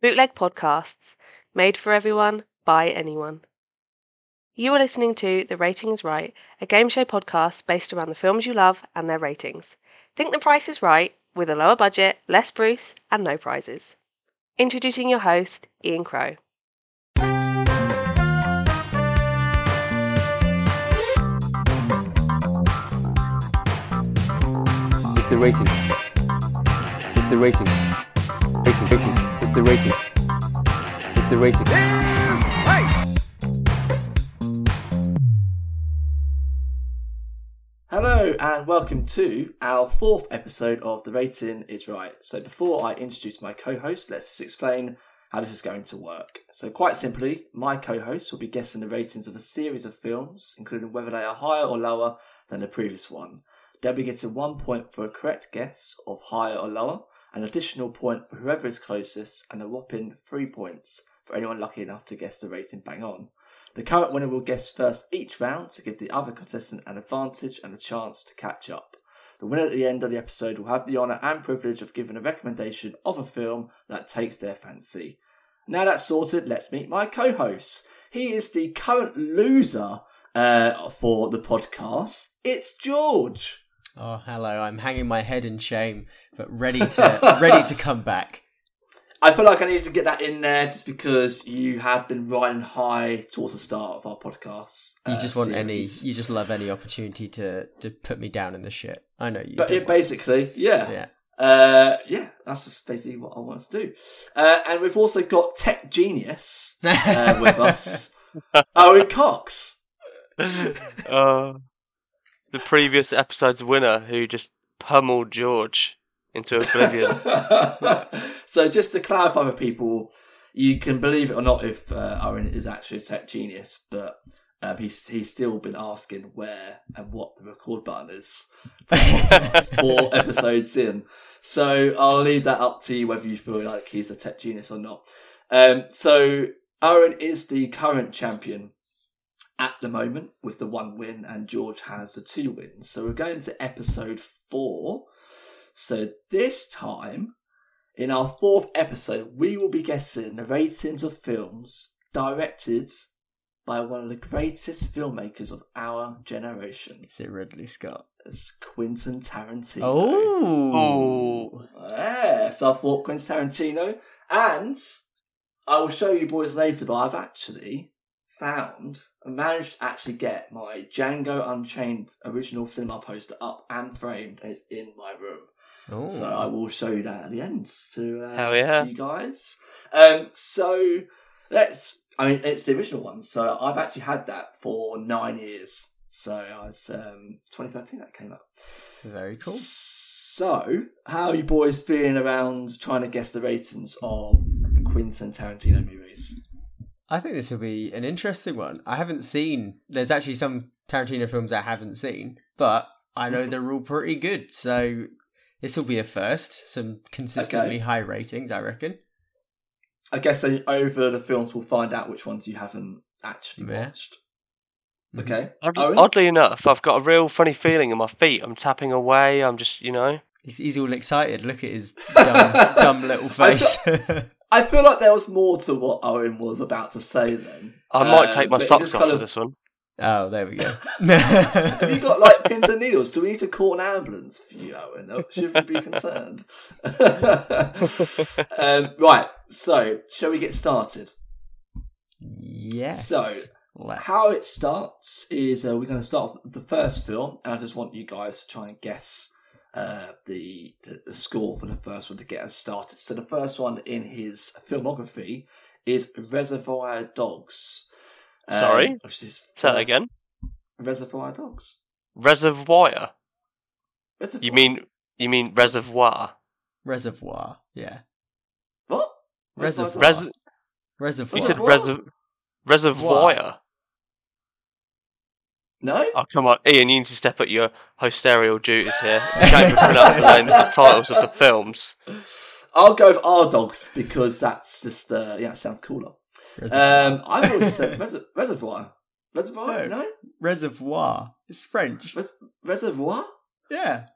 Bootleg podcasts, made for everyone, by anyone. You are listening to The Rating is Right, a game show podcast based around the films you love and their ratings. Think the price is right, with a lower budget, less Bruce, and no prizes. Introducing your host, Ian Crow. It's the rating. It's the rating. Rating, rating. The rating. It's the rating. Hello and welcome to our fourth episode of The Rating is Right. So before I introduce my co-host, let's just explain how this is going to work. So quite simply, my co-host will be guessing the ratings of a series of films, including whether they are higher or lower than the previous one. They'll be getting one point for a correct guess of higher or lower, an additional point for whoever is closest, and a whopping three points for anyone lucky enough to guess the rating bang on. The current winner will guess first each round to give the other contestant an advantage and a chance to catch up. The winner at the end of the episode will have the honour and privilege of giving a recommendation of a film that takes their fancy. Now that's sorted, let's meet my co host. He is the current loser uh, for the podcast. It's George. Oh, hello. I'm hanging my head in shame, but ready to ready to come back. I feel like I needed to get that in there just because you had been riding high towards the start of our podcast. You uh, just want any you just love any opportunity to to put me down in the shit. I know you. But it basically, yeah. yeah. Uh, yeah, that's just basically what I want to do. Uh, and we've also got Tech Genius uh, with us, Owen Cox. uh, the previous episode's winner who just pummeled George into oblivion. so just to clarify for people, you can believe it or not if uh, Owen is actually a tech genius, but um, he's he's still been asking where and what the record button is for four episodes in. So I'll leave that up to you whether you feel like he's a tech genius or not. Um, so Owen is the current champion at the moment with the one win, and George has the two wins. So we're going to episode four. So this time, in our fourth episode, we will be guessing the ratings of films directed by one of the greatest filmmakers of our generation. Is it Ridley Scott? It's Quentin Tarantino. Oh. oh, Yeah, so I thought Quentin Tarantino, and I will show you boys later, but I've actually found and managed to actually get my Django Unchained original cinema poster up and framed. It's in my room. Oh. So I will show you that at the end to, uh, yeah. to you guys. Um, so let's. I mean, it's the original one. So I've actually had that for nine years. So I was um, 2013 that came up. Very cool. So, how are you boys feeling around trying to guess the ratings of Quentin Tarantino movies? I think this will be an interesting one. I haven't seen. There's actually some Tarantino films I haven't seen, but I know they're all pretty good. So this will be a first. Some consistently Okay. high ratings, I reckon. I guess over the films we'll find out which ones you haven't actually Yeah. watched. Mhm. Okay. Odd- Owen? oddly enough, I've got a real funny feeling in my feet. I'm tapping away. I'm just, you know. He's, he's all excited. Look at his dumb, dumb little face. I feel like there was more to what Owen was about to say then. I might Um, take my socks off kind for of- this one. oh, there we go. Have you got like pins and needles? Do we need to call an ambulance for you, Owen? Or Should we be concerned? um, right. So, shall we get started? yes. So, Let's. How it starts is uh, we're going to start with the first film, and I just want you guys to try and guess uh, the, the the score for the first one to get us started. So the first one in his filmography is Reservoir Dogs. Um, Sorry? which is Say that again. Reservoir Dogs. Reservoir. Reservoir. You mean you mean reservoir? Reservoir. Yeah. what? Reservoir. Res- Reservoir. you said Reservoir? reser- reservoir. No. Oh come on, Ian! You need to step up your hosterial duties here. You can't even pronounce the names, the titles of the films. I'll go with our Dogs because that's just uh, yeah, it sounds cooler. Reservoir. Um, I've always said res- Reservoir. Reservoir? No. No. Reservoir. It's French. Res- reservoir? Yeah.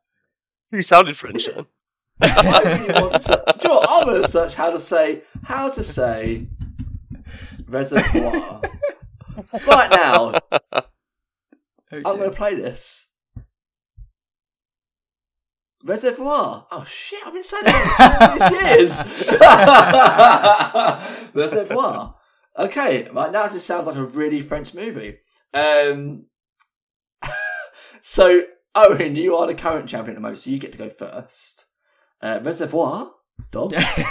You sounded French then. Why do you want to? Do you know what? I'm going to search how to say how to say reservoir right now. Oh, I'm going to play this. Reservoir. Oh shit! I've been saying that for years. Reservoir. Okay, right now this sounds like a really French movie. Um, so Owen, you are the current champion at the moment, so you get to go first. Uh, Reservoir dogs.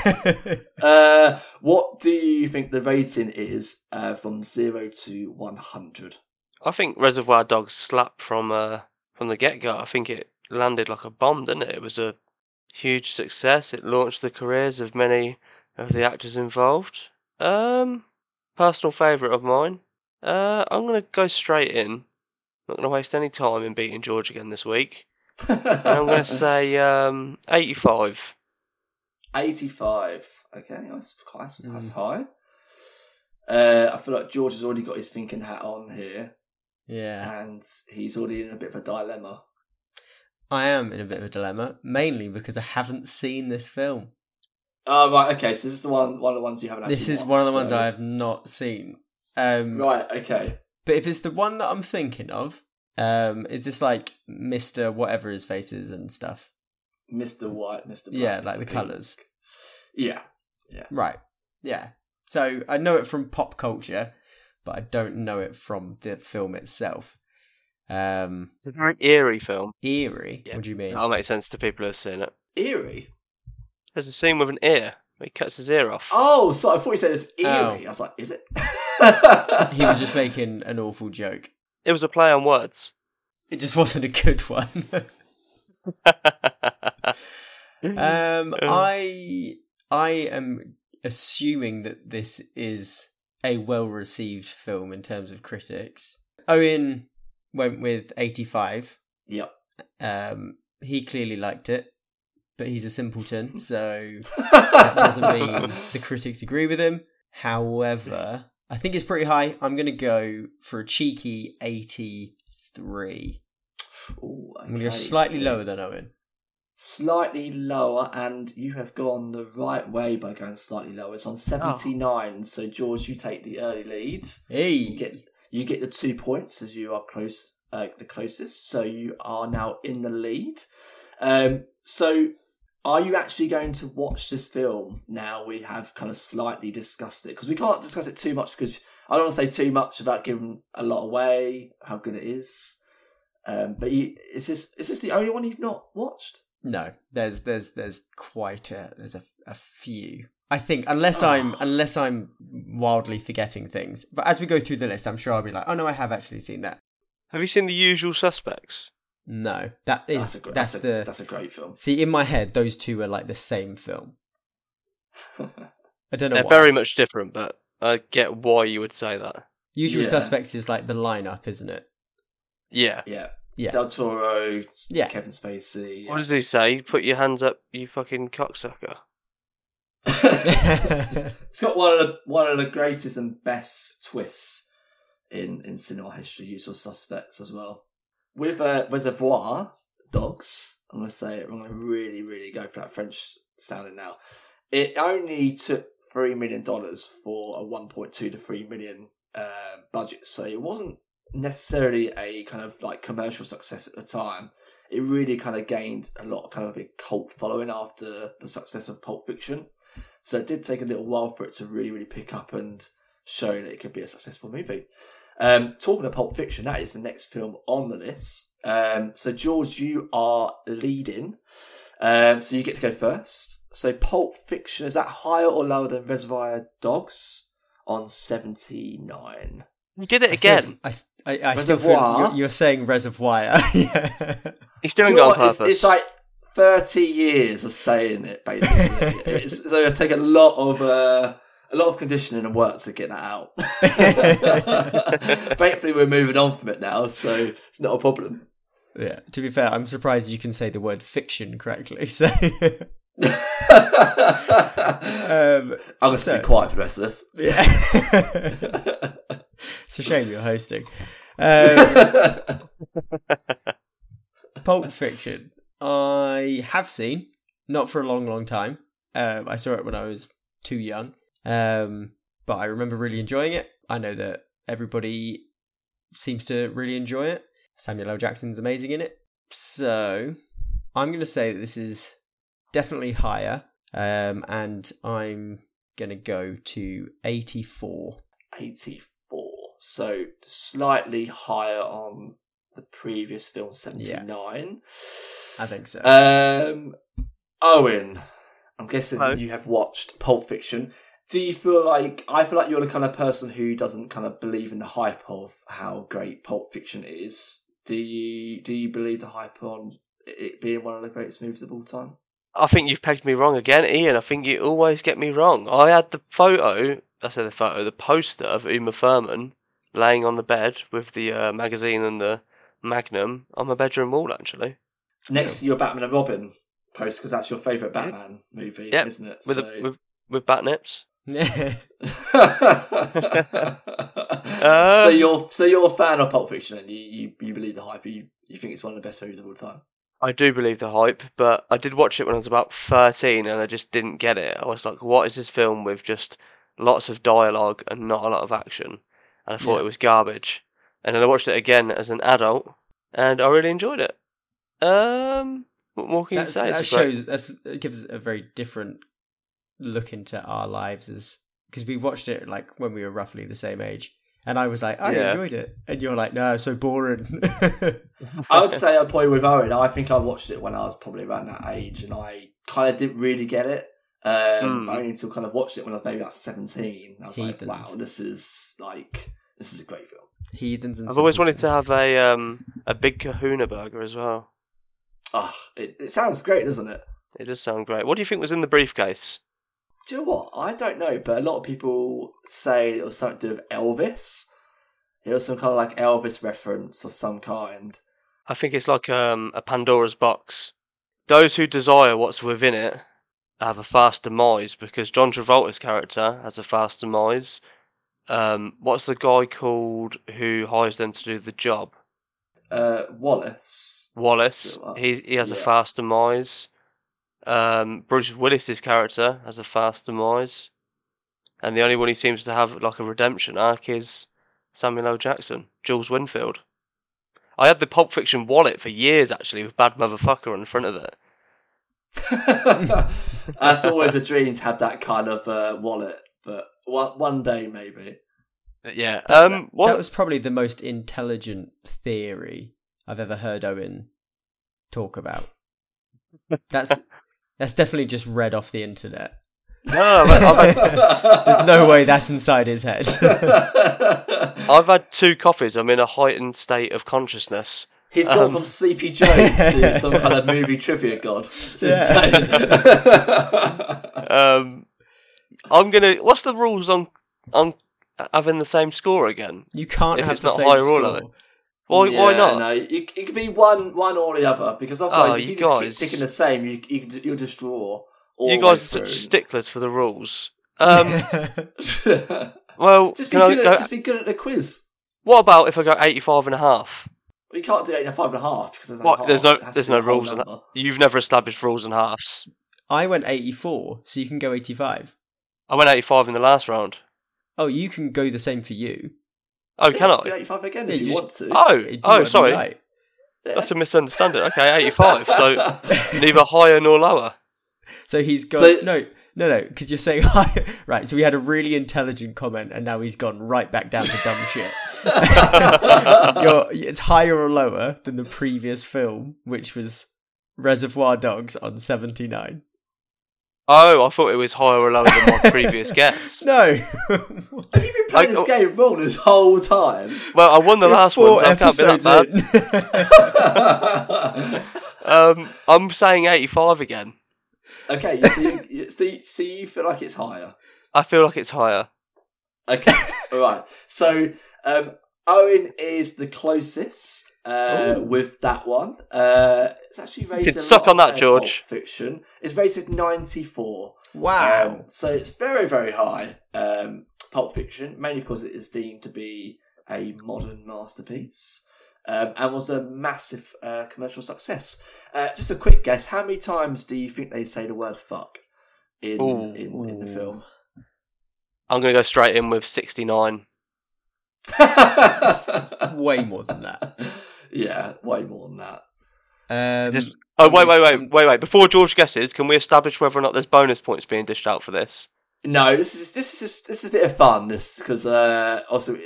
uh, what do you think the rating is uh, from zero to one hundred? I think Reservoir Dogs slapped from uh, from the get go. I think it landed like a bomb, didn't it? It was a huge success. It launched the careers of many of the actors involved. Um, personal favourite of mine. Uh, I'm gonna go straight in. Not gonna waste any time in beating George again this week. And I'm gonna say um, 85. 85. Okay, that's quite that's, that's high. Uh, I feel like George has already got his thinking hat on here, yeah, and he's already in a bit of a dilemma. I am in a bit of a dilemma, mainly because I haven't seen this film. Oh right, okay. So this is the one, one of the ones you haven't. This is one of the watched, ones I have not seen. Um, Right, okay. But if it's the one that I'm thinking of, um, is this like Mister whatever his face is and stuff? Mr. White, Mr. Black, yeah, Mr. like the Pink. colours. Yeah, yeah, Right. Yeah. So I know it from pop culture, but I don't know it from the film itself. Um, It's a very eerie film. eerie. Yeah. What do you mean? That'll make sense to people who have seen it. eerie. There's a scene with an ear. He cuts his ear off. Oh, so I thought he said it's eerie. Oh. I was like, is it? He was just making an awful joke. It was a play on words. It just wasn't a good one. um, I I am assuming that this is a well received film in terms of critics. Owen went with eighty five. Yep. Um, he clearly liked it, but he's a simpleton, so that doesn't mean the critics agree with him. However, I think it's pretty high. I'm going to go for a cheeky 83. Ooh, I'm going to go slightly so- lower than Owen. Slightly lower, and you have gone the right way by going slightly lower. It's on seventy nine. So George, you take the early lead. Hey, You get you get the two points as you are close, uh, the closest. So you are now in the lead. Um, so are you actually going to watch this film now? We have kind of slightly discussed it because we can't discuss it too much because I don't want to say too much about giving a lot away how good it is. Um, but you, is this is this the only one you've not watched? No, there's there's there's quite a there's a, a few. I think unless oh. I'm unless I'm wildly forgetting things. But as we go through the list, I'm sure I'll be like, oh no, I have actually seen that. Have you seen The Usual Suspects? No, that is That's a great, that's that's, a, the that's a great film. see in my head those two are like the same film. I don't know. They're why. very much different, but I get why you would say that. Usual Yeah. Suspects is like the lineup, isn't it? Yeah. yeah, Yeah. Del Toro, Yeah. Kevin Spacey. What does he say? Put your hands up, you fucking cocksucker. it's got one of the one of the greatest and best twists in in cinema history. Usual suspects as well. With uh, Reservoir Dogs, I'm gonna say it. I'm gonna really, really go for that French sounding now. It only took three million dollars for a 1.2 to three million uh, budget, so it wasn't necessarily a kind of like commercial success at the time. It really kind of gained a lot, kind of a big cult following after the success of Pulp Fiction. So it did take a little while for it to really, really pick up and show that it could be a successful movie. Um, talking of Pulp Fiction, that is the next film on the list. Um, so George, you are leading. Um, so you get to go first. So Pulp Fiction is that higher or lower than Reservoir Dogs on seventy nine? You did it I still- again. I, s- I, I still feel Reservoir. you're, you're saying reservoir. yeah. He's doing you know it on what? It's, purpose. it's like thirty years of saying it. Basically, it's, so it'll take a lot of uh, a lot of conditioning and work to get that out. Thankfully, we're moving on from it now, so it's not a problem. yeah. To be fair, I'm surprised you can say the word fiction correctly. So, um, I'm going to so- be quiet for the rest of this. yeah. it's a shame you're hosting. Um, Pulp Fiction. I have seen, not for a long, long time. Um, I saw it when I was too young, um, but I remember really enjoying it. I know that everybody seems to really enjoy it. Samuel L. Jackson's amazing in it, so I'm going to say that this is definitely higher, um, and I'm going to go to 84. 84. So slightly higher on the previous film, 79. I think so. Um, Owen, I'm guessing Hello. you have watched Pulp Fiction. Do you feel like I feel like you're the kind of person who doesn't kind of believe in the hype of how great Pulp Fiction is? Do you do you believe the hype on it being one of the greatest movies of all time? I think you've pegged me wrong again, Ian. I think you always get me wrong. I had the photo, I said the photo, the poster of Uma Thurman laying on the bed with the uh, magazine and the Magnum on my bedroom wall, actually. Next to your Batman and Robin post because that's your favourite Batman movie, Yep, isn't it? With, So- with, with bat nips. so you're so you're a fan of Pulp Fiction and you, you, you believe the hype. You you think it's one of the best movies of all time. I do believe the hype, but I did watch it when I was about 13 and I just didn't get it. I was like, what is this film with just lots of dialogue and not a lot of action? And I thought Yeah. it was garbage. And then I watched it again as an adult and I really enjoyed it. Um, what more can you say? that It's a great- shows that's, it gives a very different look into our lives as because we watched it like when we were roughly the same age and i was like i Yeah. enjoyed it and you're like no so boring I would say I'm probably with Owen. I think I watched it when I was probably around that age, and I kind of didn't really get it. Um, Hmm. Only until kind of watched it when I was maybe about seventeen. I was Heathens. like, wow, this is like this is a great film. heathens and I've always wanted to have a um a big kahuna burger as well. Ah, it, it sounds great, doesn't it? It does sound great. What do you think was in the briefcase? Do you know what? I don't know, but a lot of people say it was something to do with Elvis. It was some kind of like Elvis reference of some kind. I think it's like um, a Pandora's box. Those who desire what's within it have a fast demise because John Travolta's character has a fast demise. Um, what's the guy called who hires them to do the job? Uh, Wallace. Wallace. He he has a Yeah. fast demise. Um, Bruce Willis's character has a fast demise, and the only one he seems to have like a redemption arc is Samuel L. Jackson, Jules Winnfield. I had the Pulp Fiction wallet for years actually, with Bad Motherfucker on the front of it. That's always a dream to have that kind of uh, wallet, but one one day maybe. Yeah. That- Um. that, What? that was probably the most intelligent theory i've ever heard owen talk about that's that's definitely just read off the internet No, no, I've, I've, had, there's no way that's inside his head I've had two coffees. I'm in a heightened state of consciousness. He's gone Um. from Sleepy Joe to some kind of movie trivia god. It's Yeah. insane. Um. I'm gonna. What's the rules on on having the same score again? you can't If have it's the not same higher or score. lower. Why? why not? No, it, it could be one, one or the other. Because otherwise, Oh, if you you, just guys. keep picking the same, you, you you'll just draw. All you guys are such sticklers for the rules. Um. just Well, be can I good. At, go- just be good at the quiz. what about if I go 85 and a half? Well, you can't do eight and a five and a half because there's no. What? There's no. halves. It has to There's no rules. And, you've never established rules and halves. I went 84, so you can go 85. I went 85 in the last round. Oh, you can go the same for you. Oh, Yeah, can I? eighty-five again Yeah, if you you just- want to. Oh, Do oh, whatever you sorry. like. Yeah. That's a misunderstanding. Okay, 85. So neither higher nor lower. So he's gone. So- no, no, no, because you're saying high. Right, so we had a really intelligent comment, and now he's gone right back down to dumb shit. you're, it's higher or lower than the previous film, which was Reservoir Dogs on 79. Oh, I thought it was higher or lower than my previous guess. No. Have you been playing this game wrong this whole time? Well, I won the We're last four one, so I can't be that bad. Um, I'm saying 85 again. okay, so you, you, so, you, so you feel like it's higher. I feel like it's higher. Okay, all right. So um, Owen is the closest uh, with that one. Uh, it's actually rated. can suck on that, George. Fiction. It's rated ninety four. wow. Um, so it's very very high. Um, Pulp Fiction, mainly because it is deemed to be a modern masterpiece. um, and was a massive uh, commercial success. Uh, just a quick guess: how many times do you think they say the word "fuck" in Ooh. in, in the film? I'm going to go straight in with 69. Way more than that. Yeah, way more than that. Um, Just oh wait wait wait wait wait before George guesses, can we establish whether or not there's bonus points being dished out for this? No, this is this is just, this is a bit of fun. This because uh, also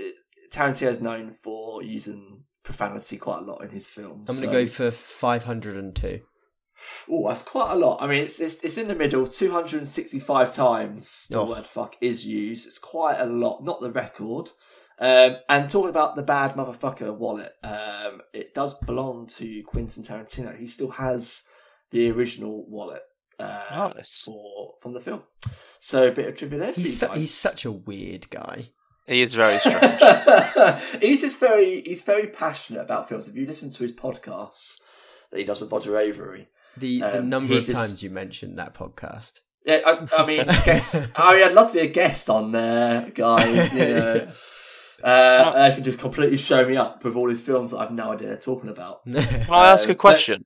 Tarantino is known for using profanity quite a lot in his films. I'm going to go for 502. Oh, that's quite a lot. I mean, it's it's, it's in the middle. Two hundred and sixty-five times the Oh. word "fuck" is used. It's quite a lot, not the record. Um, and talking about the bad motherfucker wallet, um, it does belong to Quentin Tarantino. He still has the original wallet uh, Nice. for from the film. So a bit of trivia there. He's, su- he's such a weird guy. He is very strange. he's just very he's very passionate about films. If you listen to his podcasts that he does with Roger Avary, The, the Um, number of just- times you mentioned that podcast. yeah, I, I mean, guest. I mean, I'd love to be a guest on there, guys. You know, uh, they can just completely show me up with all these films that I've no idea they're talking about. Can I ask Uh, a question?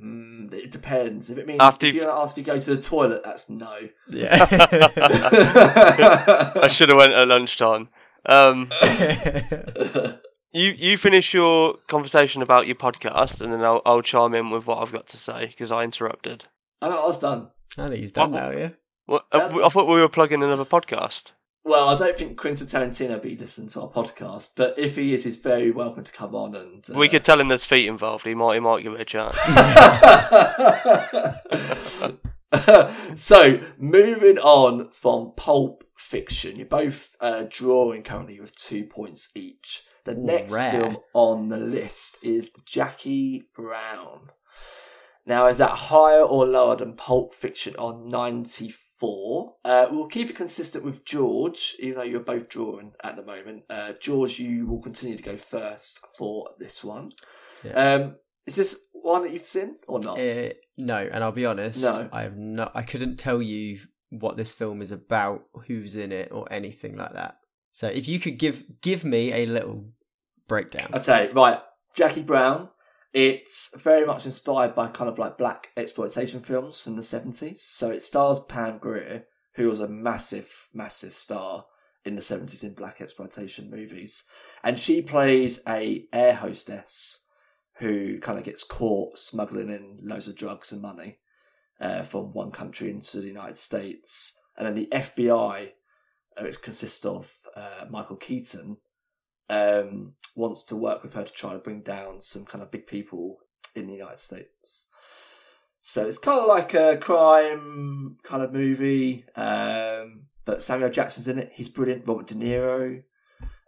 Mm, it depends. If it means After if you've- you're gonna ask me to go to the toilet, that's no. yeah. I should have went at lunchtime. Um, you you finish your conversation about your podcast, and then I'll, I'll chime in with what I've got to say because I interrupted. I know I was done. I think he's done What- now, yeah. What, uh, That's- I thought we were plugging another podcast. Well, I don't think Quentin Tarantino be listening to our podcast, but if he is, he's very welcome to come on and. Uh... We could tell him there's feet involved. He might he might give it a chance. so moving on from Pulp Fiction, you're both uh, drawing currently with two points each. The next rare. film on the list is Jackie Brown. Now, is that higher or lower than Pulp Fiction on 94? Uh, we'll keep it consistent with George, even though you're both drawing at the moment. Uh, George, you will continue to go first for this one. Yeah. Um, is this one that you've seen or not? Uh, no, and I'll be honest, No. I have no I couldn't tell you what this film is about, who's in it, or anything like that. So if you could give give me a little breakdown. Tell right, Jackie Brown. It's very much inspired by kind of like black exploitation films from the 70s. So it stars Pam Grier, who was a massive, massive star in the 70s in black exploitation movies. And she plays a air hostess who kind of gets caught smuggling in loads of drugs and money uh, from one country into the United States. And then the FBI, uh, which consists of uh, Michael Keaton, um, wants to work with her to try to bring down some kind of big people in the United States. So it's kind of like a crime kind of movie, um, but Samuel Jackson's in it. He's brilliant. Robert De Niro.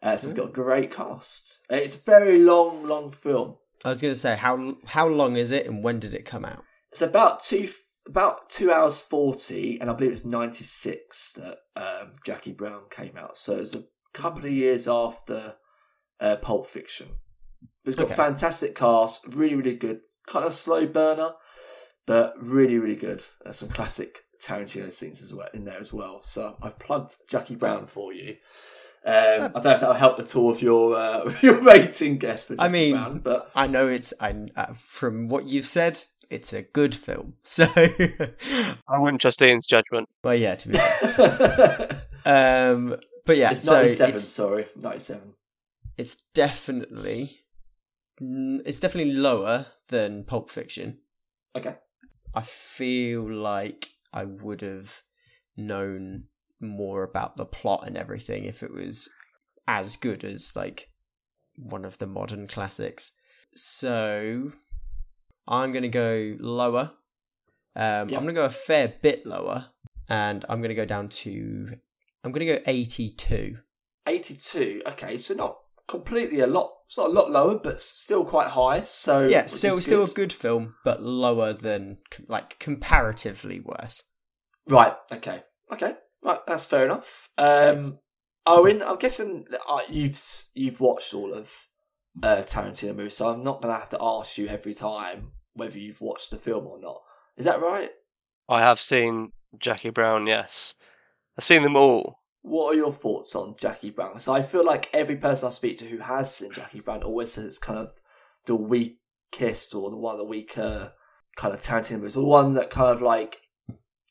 Uh, so it's got a great cast. It's a very long, long film. I was going to say how how long is it, and when did it come out? It's about two about two hours forty, and I believe it's ninety six that um, Jackie Brown came out. So it's a couple of years after uh, Pulp Fiction. It's got Okay. a fantastic cast, really really good, kind of slow burner, but really really good. There's some classic Tarantino scenes as well in there as well. So I've plugged Jackie Brown for you. Um, I don't know if that'll help at all with your uh, your rating guess for Jackie I mean, Brown, but I know it's I uh, from what you've said, it's a good film. So, I wouldn't trust Ian's judgment. well, yeah, to be fair. Um, but yeah, it's so ninety seven. it's, Sorry, ninety seven. It's definitely it's definitely lower than Pulp Fiction. Okay. I feel like I would have known more about the plot and everything if it was as good as like one of the modern classics. So I'm gonna go lower. Um, Yeah. I'm gonna go a fair bit lower, and I'm gonna go down to I'm gonna go 82. 82. Okay, so not completely a lot. It's not a lot lower, but still quite high. So Yeah, which still is still a good film, but lower than like comparatively worse. Right. Okay. Okay. Right. That's fair enough. Thanks. Um, Owen, I'm guessing uh, you've you've watched all of uh, Tarantino movies, so I'm not going to have to ask you every time whether you've watched the film or not. Is that right? I have seen Jackie Brown. Yes, I've seen them all. What are your thoughts on Jackie Brown? So I feel like every person I speak to who has seen Jackie Brown always says it's kind of the weakest or the one of the weaker kind of Tarantino movies, or the one that kind of like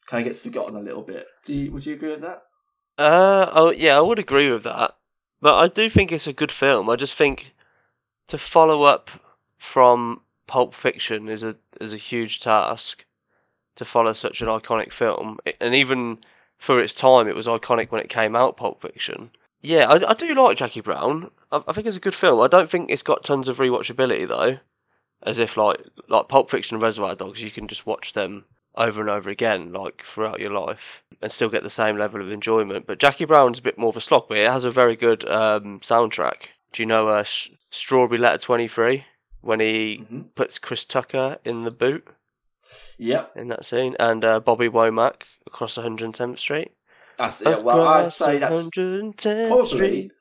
kind of gets forgotten a little bit. Do you, would you agree with that? Uh, oh yeah, I would agree with that. But I do think it's a good film. I just think to follow up from Pulp Fiction is a is a huge task. To follow such an iconic film, and even for its time, it was iconic when it came out. Pulp Fiction. Yeah, I, I do like Jackie Brown. I, I think it's a good film. I don't think it's got tons of rewatchability though, as if like like Pulp Fiction and Reservoir Dogs, you can just watch them over and over again, like throughout your life, and still get the same level of enjoyment. But Jackie Brown's a bit more of a slog, but it has a very good um, soundtrack. Do you know uh, Strawberry Letter Twenty Three when he Mhm. puts Chris Tucker in the boot Yep, in that scene, and uh, Bobby Womack across 110th Street? that's yeah. Well, I'd say that's 110th probably Street.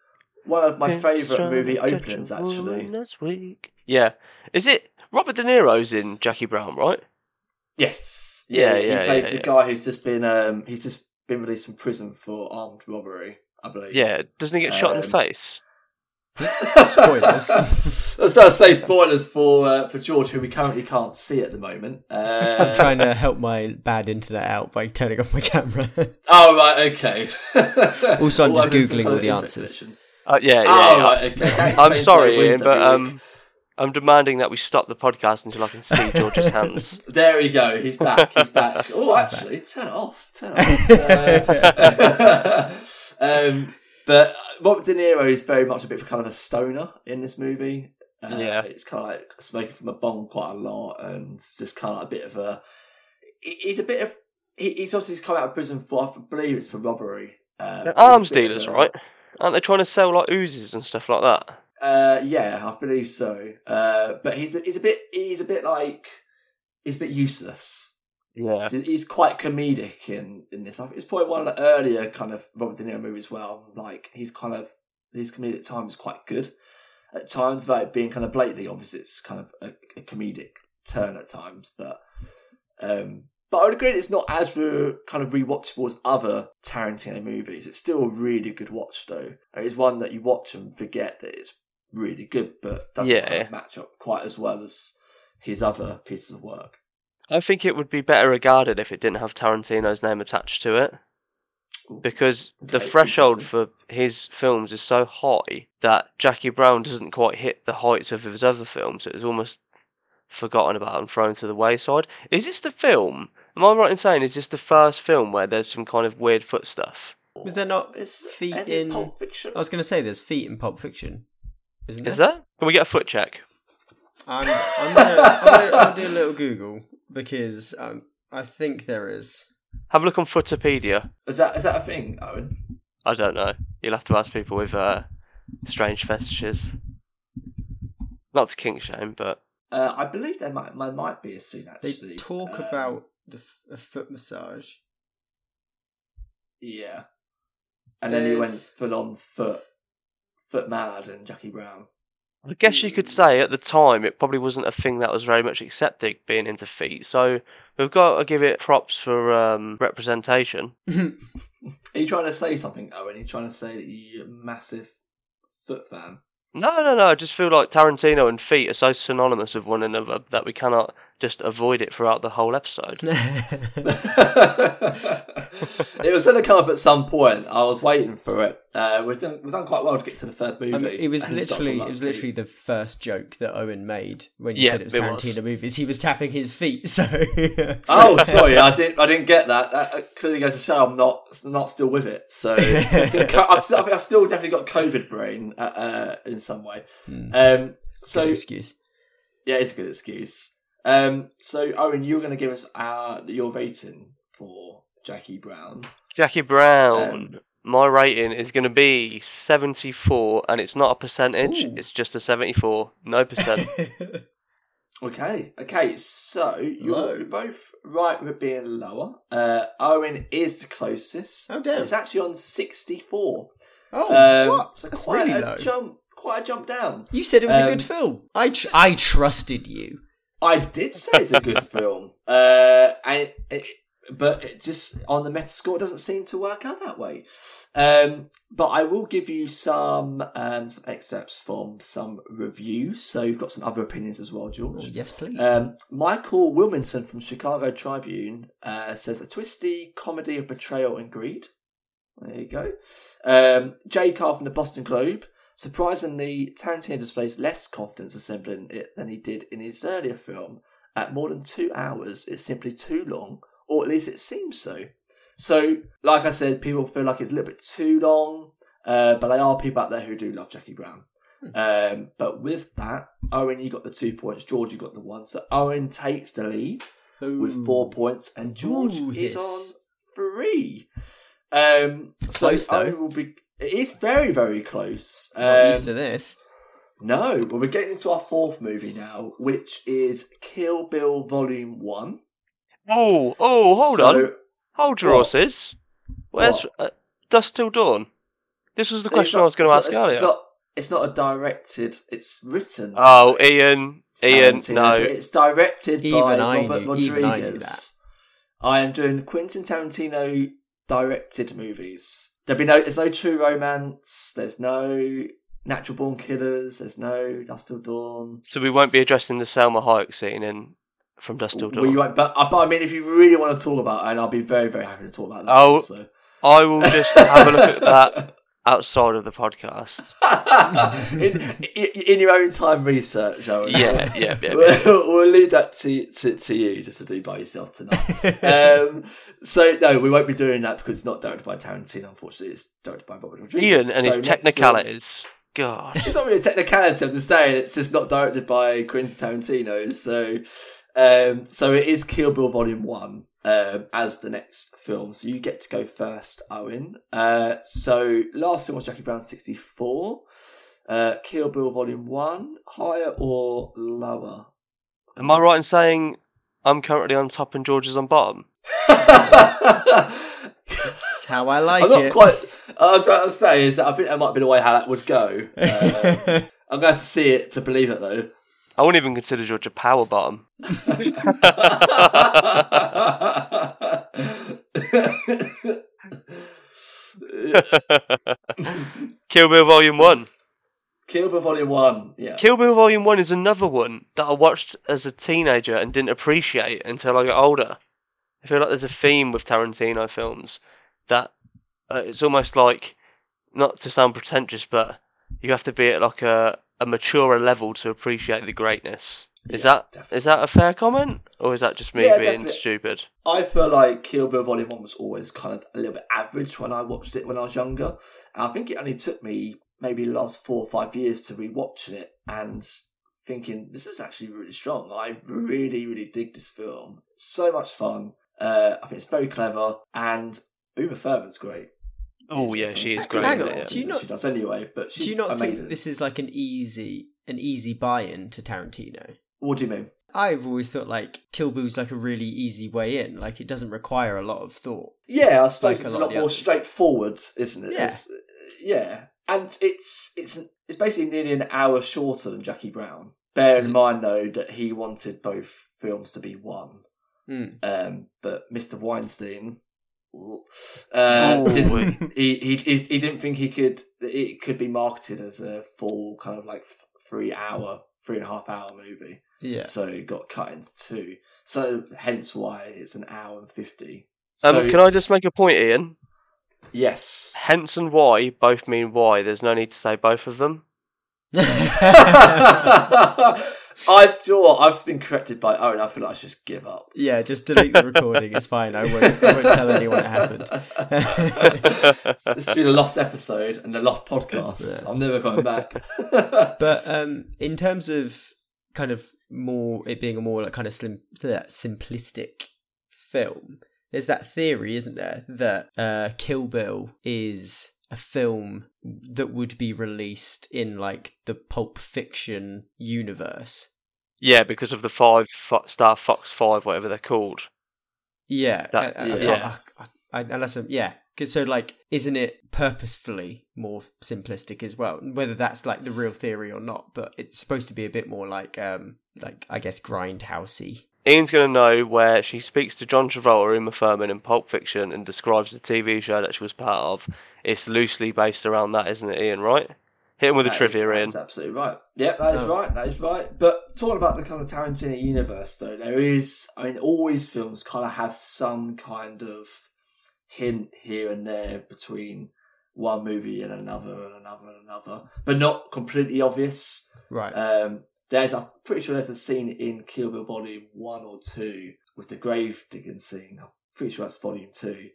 one of my favourite movie openings. Actually, This week. Yeah. Is it Robert De Niro's in Jackie Brown, right? yes, Yeah, he yeah, plays yeah, the yeah. guy who's just been um he's just been released from prison for armed robbery, I believe. Yeah. Doesn't he get shot in the Um, face? I Spoilers. was about to say spoilers for uh, for George, who we currently can't see at the moment. Uh, I'm trying to help my bad internet out by turning off my camera. Oh right, okay. Also, I'm just Googling all the answers. Uh, yeah, yeah. Oh yeah. right, okay. I'm sorry, Ian, but um, I'm demanding that we stop the podcast until I can see George's hands. There we go. He's back. He's back. Oh, actually, turn it off. Turn it off. Uh, um, but Robert De Niro is very much a bit of kind of a stoner in this movie. Uh, Yeah. it's kind of like smoking from a bong quite a lot, and just kind of like a bit of a. He's a bit of. He's also come out of prison for, I believe it's for robbery. A arms dealers, a- right? Aren't they trying to sell like Uzis and stuff like that? Uh, yeah, I believe so. Uh, but he's he's a bit he's a bit like he's a bit useless. Yeah. He's, he's quite comedic in in this. I think it's probably one of the earlier kind of Robert De Niro movies. as Well, like he's kind of his comedic time is quite good at times, without it being kind of blatantly obvious. It's kind of a, a comedic turn at times, but um, but I would agree it's not as re- kind of rewatchable as other Tarantino movies. It's still a really good watch, though. It's one that you watch and forget that it's really good, but doesn't kind of match up quite as well as his other pieces of work. I think it would be better regarded if it didn't have Tarantino's name attached to it. Ooh. Because the threshold for his films is so high that Jackie Brown doesn't quite hit the heights of his other films. It was almost forgotten about and thrown to the wayside. Is this the film? Am I right in saying is this the first film where there's some kind of weird foot stuff? Was there not Is feet any in? Pulp Fiction? I was going to say there's feet in Pulp Fiction, isn't there? Is there? Can we get a foot check? I'm, I'm, gonna, I'm, gonna, I'm gonna do a little Google because um, I think there is. Have a look on Footopedia. Is that is that a thing, Owen? I don't know. You'll have to ask people with uh, strange fetishes. Not to kink shame, but Uh, I believe there might there might be a scene They actually. talk Um, about the f- a foot massage. yeah, and then he went full on foot foot mad and Jackie Brown. I guess you could say at the time it probably wasn't a thing that was very much accepted being into feet. So we've got to give it props for um, representation. Are you trying to say something, Owen? Are you trying to say that you're a massive foot fan? No, no, no. I just feel like Tarantino and feet are so synonymous with one another that we cannot just avoid it throughout the whole episode. it was going to come up at some point. I was waiting for it. Uh, we've done we've done quite well to get to the third movie. I mean, it was literally it was literally the first joke that Owen made when you Yeah, said it was it was. Tarantino movies. He was tapping his feet, so Oh, sorry, I didn't. I didn't get that. That uh, clearly goes to show I'm not not still with it. So I think I've still, I think I've still definitely got COVID brain uh, uh, in some way. Hmm. Um, so Good excuse. yeah, it's a good excuse. Um, so Owen, you were going to give us our your rating for Jackie Brown. Jackie Brown. Um, my rating is going to be 74, and it's not a percentage, Ooh. it's just a 74. No percent. Okay, okay. So you're, Low. both right with being lower. Uh, Owen is the closest. Oh, damn. It's actually on sixty four. oh, Um, what? so That's quite really a low. jump. Quite a jump down. You said it was a Um, good film. I tr- I trusted you. I did say it's a good film, uh, and it, but it just on the Metascore it doesn't seem to work out that way. Um, but I will give you some um, some excerpts from some reviews. So you've got some other opinions as well, George. Oh, yes, please. Um, Michael Wilmington from Chicago Tribune uh, says a twisty comedy of betrayal and greed. There you go. Um, Jay Carr from the Boston Globe. Surprisingly, Tarantino displays less confidence assembling it than he did in his earlier film. At more than two hours, it's simply too long, or at least it seems so. So, like I said, people feel like it's a little bit too long, uh, but there are people out there who do love Jackie Brown. Um, but with that, Owen, you got the two points. George, you got the one. So Owen takes the lead with four points, and George Ooh, is yes. on three. Um, Close, so though. Owen will be. It is very, very close. Not Um, used to this. no, well, we're getting into our fourth movie now, which is Kill Bill Volume One. Oh, oh, hold So- on. Hold your What? horses. Where's uh, Dusk Till Dawn? This was the question not- I was going to ask it's not- earlier. It's not, it's not a directed. It's written. oh, by Ian, Ian, no. It's directed Even by I Robert knew- even I knew Rodriguez. I am doing Quentin Tarantino directed movies. There'll be no. There's no True Romance. There's no Natural Born Killers. There's no Dusk Till Dawn. So we won't be addressing the Salma Hayek scene in from Dusk Till Dawn. We won't, but, uh, but I mean, if you really want to talk about it, I'll be very, very happy to talk about that. Oh. also. I will just have a look at that outside of the podcast. in, in, in your own time research, Owen. Yeah, yeah, yeah. we'll, we'll leave that to, to to you just to do by yourself tonight. um, so no, we won't be doing that because it's not directed by Tarantino. Unfortunately, it's directed by Robert Rodriguez. Ian and So his film- technicalities. God. it's not really a technicality. I'm just saying it's just not directed by Quentin Tarantino. So, um, so it is Kill Bill Volume One um, as the next film. So you get to go first, Owen. Uh, so last film was Jackie Brown '64. Uh, Kill Bill Volume One, higher or lower? Am I right in saying I'm currently on top and George is on bottom? That's how I like it. I'm not it. quite. I was about to say is that I think that might be the way how that would go. Um, I'm going to see it to believe it though. I wouldn't even consider George a power bottom. Kill Bill Volume 1. Kill Bill Volume One. Yeah. Kill Bill Volume 1 is another one that I watched as a teenager and didn't appreciate until I got older. I feel like there's a theme with Tarantino films that uh, it's almost like, not to sound pretentious, but you have to be at like a, a maturer level to appreciate the greatness. Is Yeah, that definitely. is that a fair comment, or is that just me Yeah, being definitely. stupid? I feel like Kill Bill Volume One was always kind of a little bit average when I watched it when I was younger. And I think it only took me maybe the last four or five years to rewatching it and thinking this is actually really strong. I really, really dig this film. It's so much fun. Uh, I think it's very clever, and Uma Thurman's great. Oh yeah, she is great. Hang in on, yeah. do you not- she does anyway? But she's Do you not amazing. think this is like an easy an easy buy-in to Tarantino? What do you mean? I've always thought like Kill Bill's like a really easy way in. Like it doesn't require a lot of thought. Yeah, I suppose Like a it's lot a lot of more others. straightforward, isn't it? Yeah. It's, yeah, and it's it's it's basically nearly an hour shorter than Jackie Brown. Bear in mind though that he wanted both films to be one, Hmm. um, but Mr. Weinstein uh, Oh, didn't, he, he he he didn't think he could it could be marketed as a full kind of like three hour, three and a half hour movie. Yeah. So it got cut into two. So hence why it's an hour and fifty. Um, So can I just make a point, Ian? yes? Hence and why both mean why. There's no need to say both of them. I've do you know what? I've just been corrected by Owen. I feel like I should just give up. yeah, just delete the recording. It's fine. I won't. I won't tell anyone it happened. This has been a lost episode and a lost podcast. Yeah. I'm never coming back. But um, in terms of kind of more it being a more like kind of slim, simplistic film, there's that theory, isn't there, that uh, Kill Bill is a film that would be released in like the Pulp Fiction universe. yeah, because of the five star Fox Five, whatever they're called. Yeah, That- I, yeah. I, I, I, unless I'm, yeah, 'Cause so like, isn't it purposefully more simplistic as well? Whether that's like the real theory or not, but it's supposed to be a bit more like, um, like I guess grindhousey. Ian's going to know where she speaks to John Travolta, Uma Thurman in Pulp Fiction and describes the TV show that she was part of. It's loosely based around that, isn't it, Ian? Right? Hit him with the That trivia, is, Ian. That's absolutely right. Yeah, that is Oh. right. That is right. But talking about the kind of Tarantino universe, though, there is. I mean, all his films kind of have some kind of hint here and there between one movie and another and another and another, but not completely obvious. Right. Um, there's, I'm pretty sure there's a scene in Kill Bill Volume One or Two with the grave digging scene. I'm pretty sure that's Volume Two,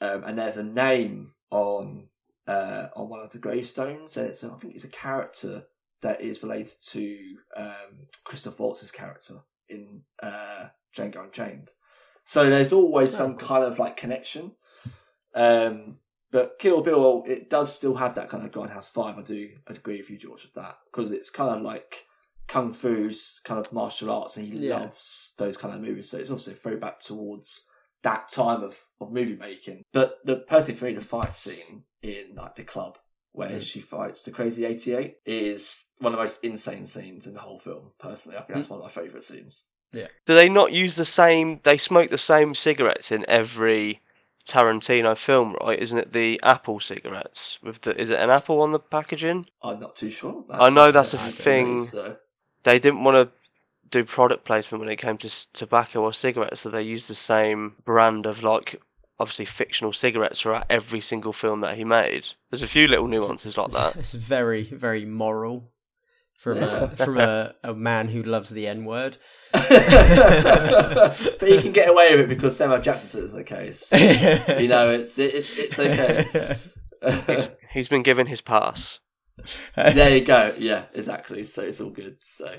um, and there's a name on uh, on one of the gravestones, and it's I think it's a character that is related to um, Christoph Waltz's character in uh, Django Unchained. So there's always some kind of like connection. Um, but Kill Bill, it does still have that kind of grindhouse vibe. I do agree with you, George, with that because it's kind of like kung fu's kind of martial arts, and he Yeah. loves those kind of movies. So it's also a throwback towards that time of, of movie making. But the personally for me, the fight scene in like the club where Mm. she fights the Crazy Eighty Eight is one of the most insane scenes in the whole film. Personally, I think that's one of my favourite scenes. Yeah. Do they not use the same? They smoke the same cigarettes in every Tarantino film, right? Isn't it the apple cigarettes with the? Is it an apple on the packaging? I'm not too sure. I know that's a That's thing. So. They didn't want to do product placement when it came to s- tobacco or cigarettes, so they used the same brand of like obviously fictional cigarettes throughout every single film that he made. There's a few little nuances like that. It's very, very moral from Yeah. a from a, a man who loves the N word. but he can get away with it because Samuel Jackson says it's okay. So, you know, it's it, it's it's okay. He's been given his pass. there you go. Yeah, exactly. So it's all good. So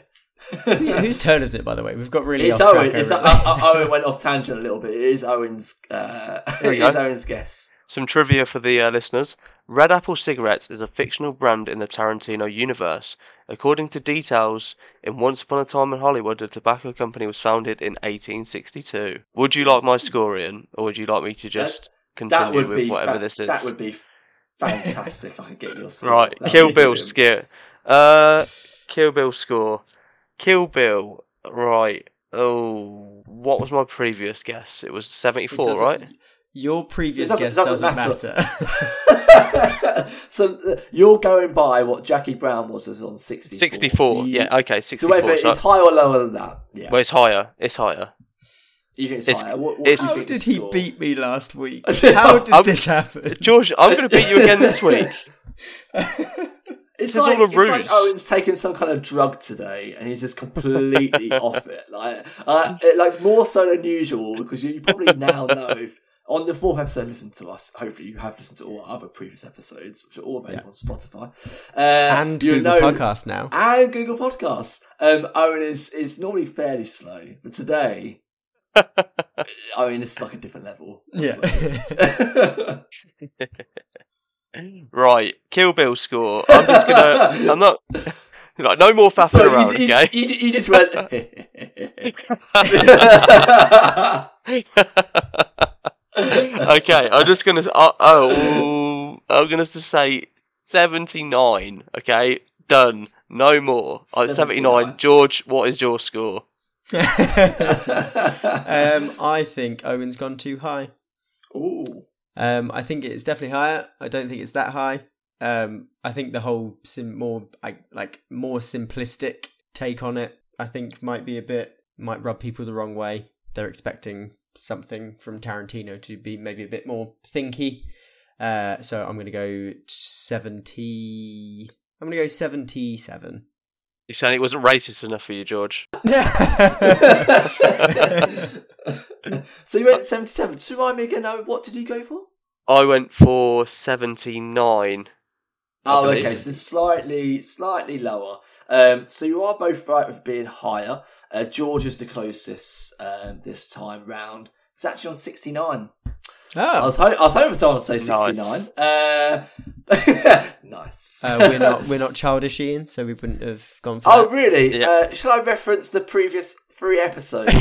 Whose turn is it, by the way? We've got really it's off Owen. track. It's, over uh, it. uh, Owen went off tangent a little bit. It is Owen's. Uh, There it you is go. Owen's guess. Some trivia for the uh, listeners. Red Apple Cigarettes is a fictional brand in the Tarantino universe. According to details, in Once Upon a Time in Hollywood, the tobacco company was founded in 1862. Would you like my score, Ian, or would you like me to just continue That would with be whatever fa- this is? that would be fantastic. I could get your score. Right, That would Kill be Bill brilliant. score. Uh, Kill Bill score. Kill Bill. Right. Oh, what was my previous guess? It was 74, doesn't- right? Your previous doesn't- guess doesn't doesn't, matter. matter. so uh, you're going by what Jackie Brown was as on 64. 64. So you- yeah, okay, 64. So 64. whether so- it's higher or lower than that, yeah. well, it's higher. It's higher. What, what it's- do you How did he score? beat me last week? How did I'm- this happen? George, I'm going to beat you again this week. It's This is like, all a it's like. Owen's taken some kind of drug today, and he's just completely off it. Like, uh, it, like more so than usual, because you, you probably now know. If, on the fourth episode, listen to us. Hopefully, you have listened to all our other previous episodes, which are all available on Spotify uh, and you Google know- Podcast now. and Google Podcasts. Um, Owen is is normally fairly slow, but today, I mean, it's like a different level. of Yeah. slow. Right, Kill Bill score. I'm just going to. I'm not. Like, no more faffing so around, you, you, okay? you, you just went. okay, I'm just gonna. Uh, oh, I'm gonna just say seventy-nine. Okay, done. No more. Uh, 79. seventy-nine. George, what is your score? Um, I think Owen's gone too high. Ooh. Um, I think it's definitely higher. I don't think it's that high. Um, I think the whole sim- more like, like more simplistic take on it, I think might be a bit might rub people the wrong way. They're expecting something from Tarantino to be maybe a bit more thinky. Uh, so I'm gonna go seventy. I'm gonna go seventy-seven. You saying it wasn't racist enough for you, George? Yeah. so you went at 77. So remind me again, Owen, what did you go for? I went for seventy-nine. Oh, okay, so slightly, slightly lower. Um, so you are both right with being higher. Uh, George is the closest um, this time round. It's actually on 69. I Oh, was, ho- I was hoping someone would say Nice. 69. Uh, nice. uh, we're not we're not childish, Ian, so we wouldn't have gone for. Oh, that. really? Yeah. Uh, should I reference the previous three episodes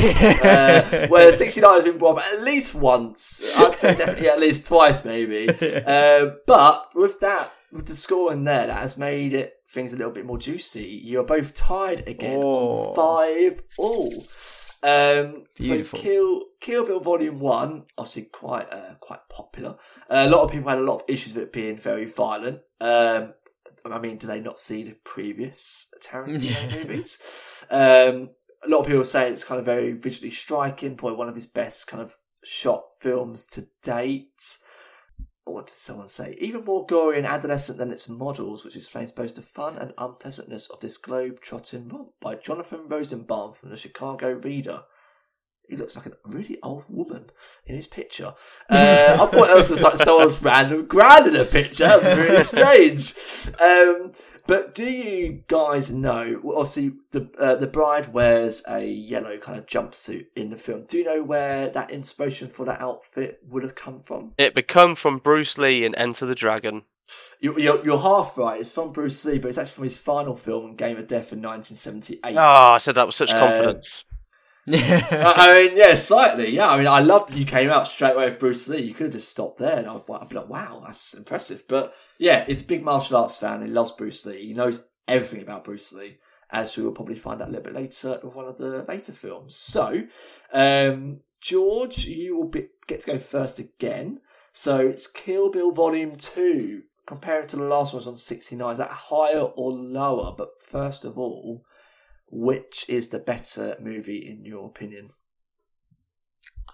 uh, where 69 has been brought up at least once? I'd say definitely at least twice, maybe. Uh, but with that, with the score in there, that has made it things a little bit more juicy. You're both tied again Oh. on five all. Um, so Kill Kill Bill Volume One, obviously quite uh, quite popular. Uh, a lot of people had a lot of issues with it being very violent. Um, I mean, do they not see the previous Tarantino Yeah. movies? Um, a lot of people say it's kind of very visually striking, probably one of his best kind of shot films to date. What does someone say? Even more gory and adolescent than its models, which explains both the fun and unpleasantness of this globe-trotting romp by Jonathan Rosenbaum from the Chicago Reader. He looks like a really old woman in his picture. Uh, I thought that was just like someone's random grand in a picture. That's really strange. Um, but do you guys know? well, Obviously, the uh, the bride wears a yellow kind of jumpsuit in the film. Do you know where that inspiration for that outfit would have come from? It become from Bruce Lee in Enter the Dragon. You're, you're, you're half right. It's from Bruce Lee, but it's actually from his final film, Game of Death, in 1978. Oh, I said that with such Uh, confidence. I I mean, yeah, slightly. Yeah, I mean, I love that you came out straight away with Bruce Lee. You could have just stopped there, and I'd, I'd be like, "Wow, that's impressive." But yeah, he's a big martial arts fan. He loves Bruce Lee. He knows everything about Bruce Lee, as we will probably find out a little bit later with one of the later films. So, um, George, you will be, get to go first again. So it's Kill Bill Volume Two. Compared to the last one, was on sixty nine. Is that higher or lower? But first of all, which is the better movie in your opinion?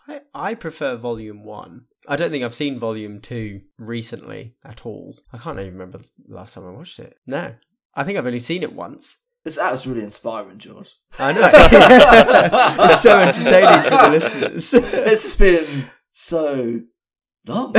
I, I prefer Volume 1. I don't think I've seen Volume 2 recently at all. I can't even remember the last time I watched it. No. I think I've only seen it once. This that was really inspiring, George. I know. it's so entertaining for the listeners. It's just been so long.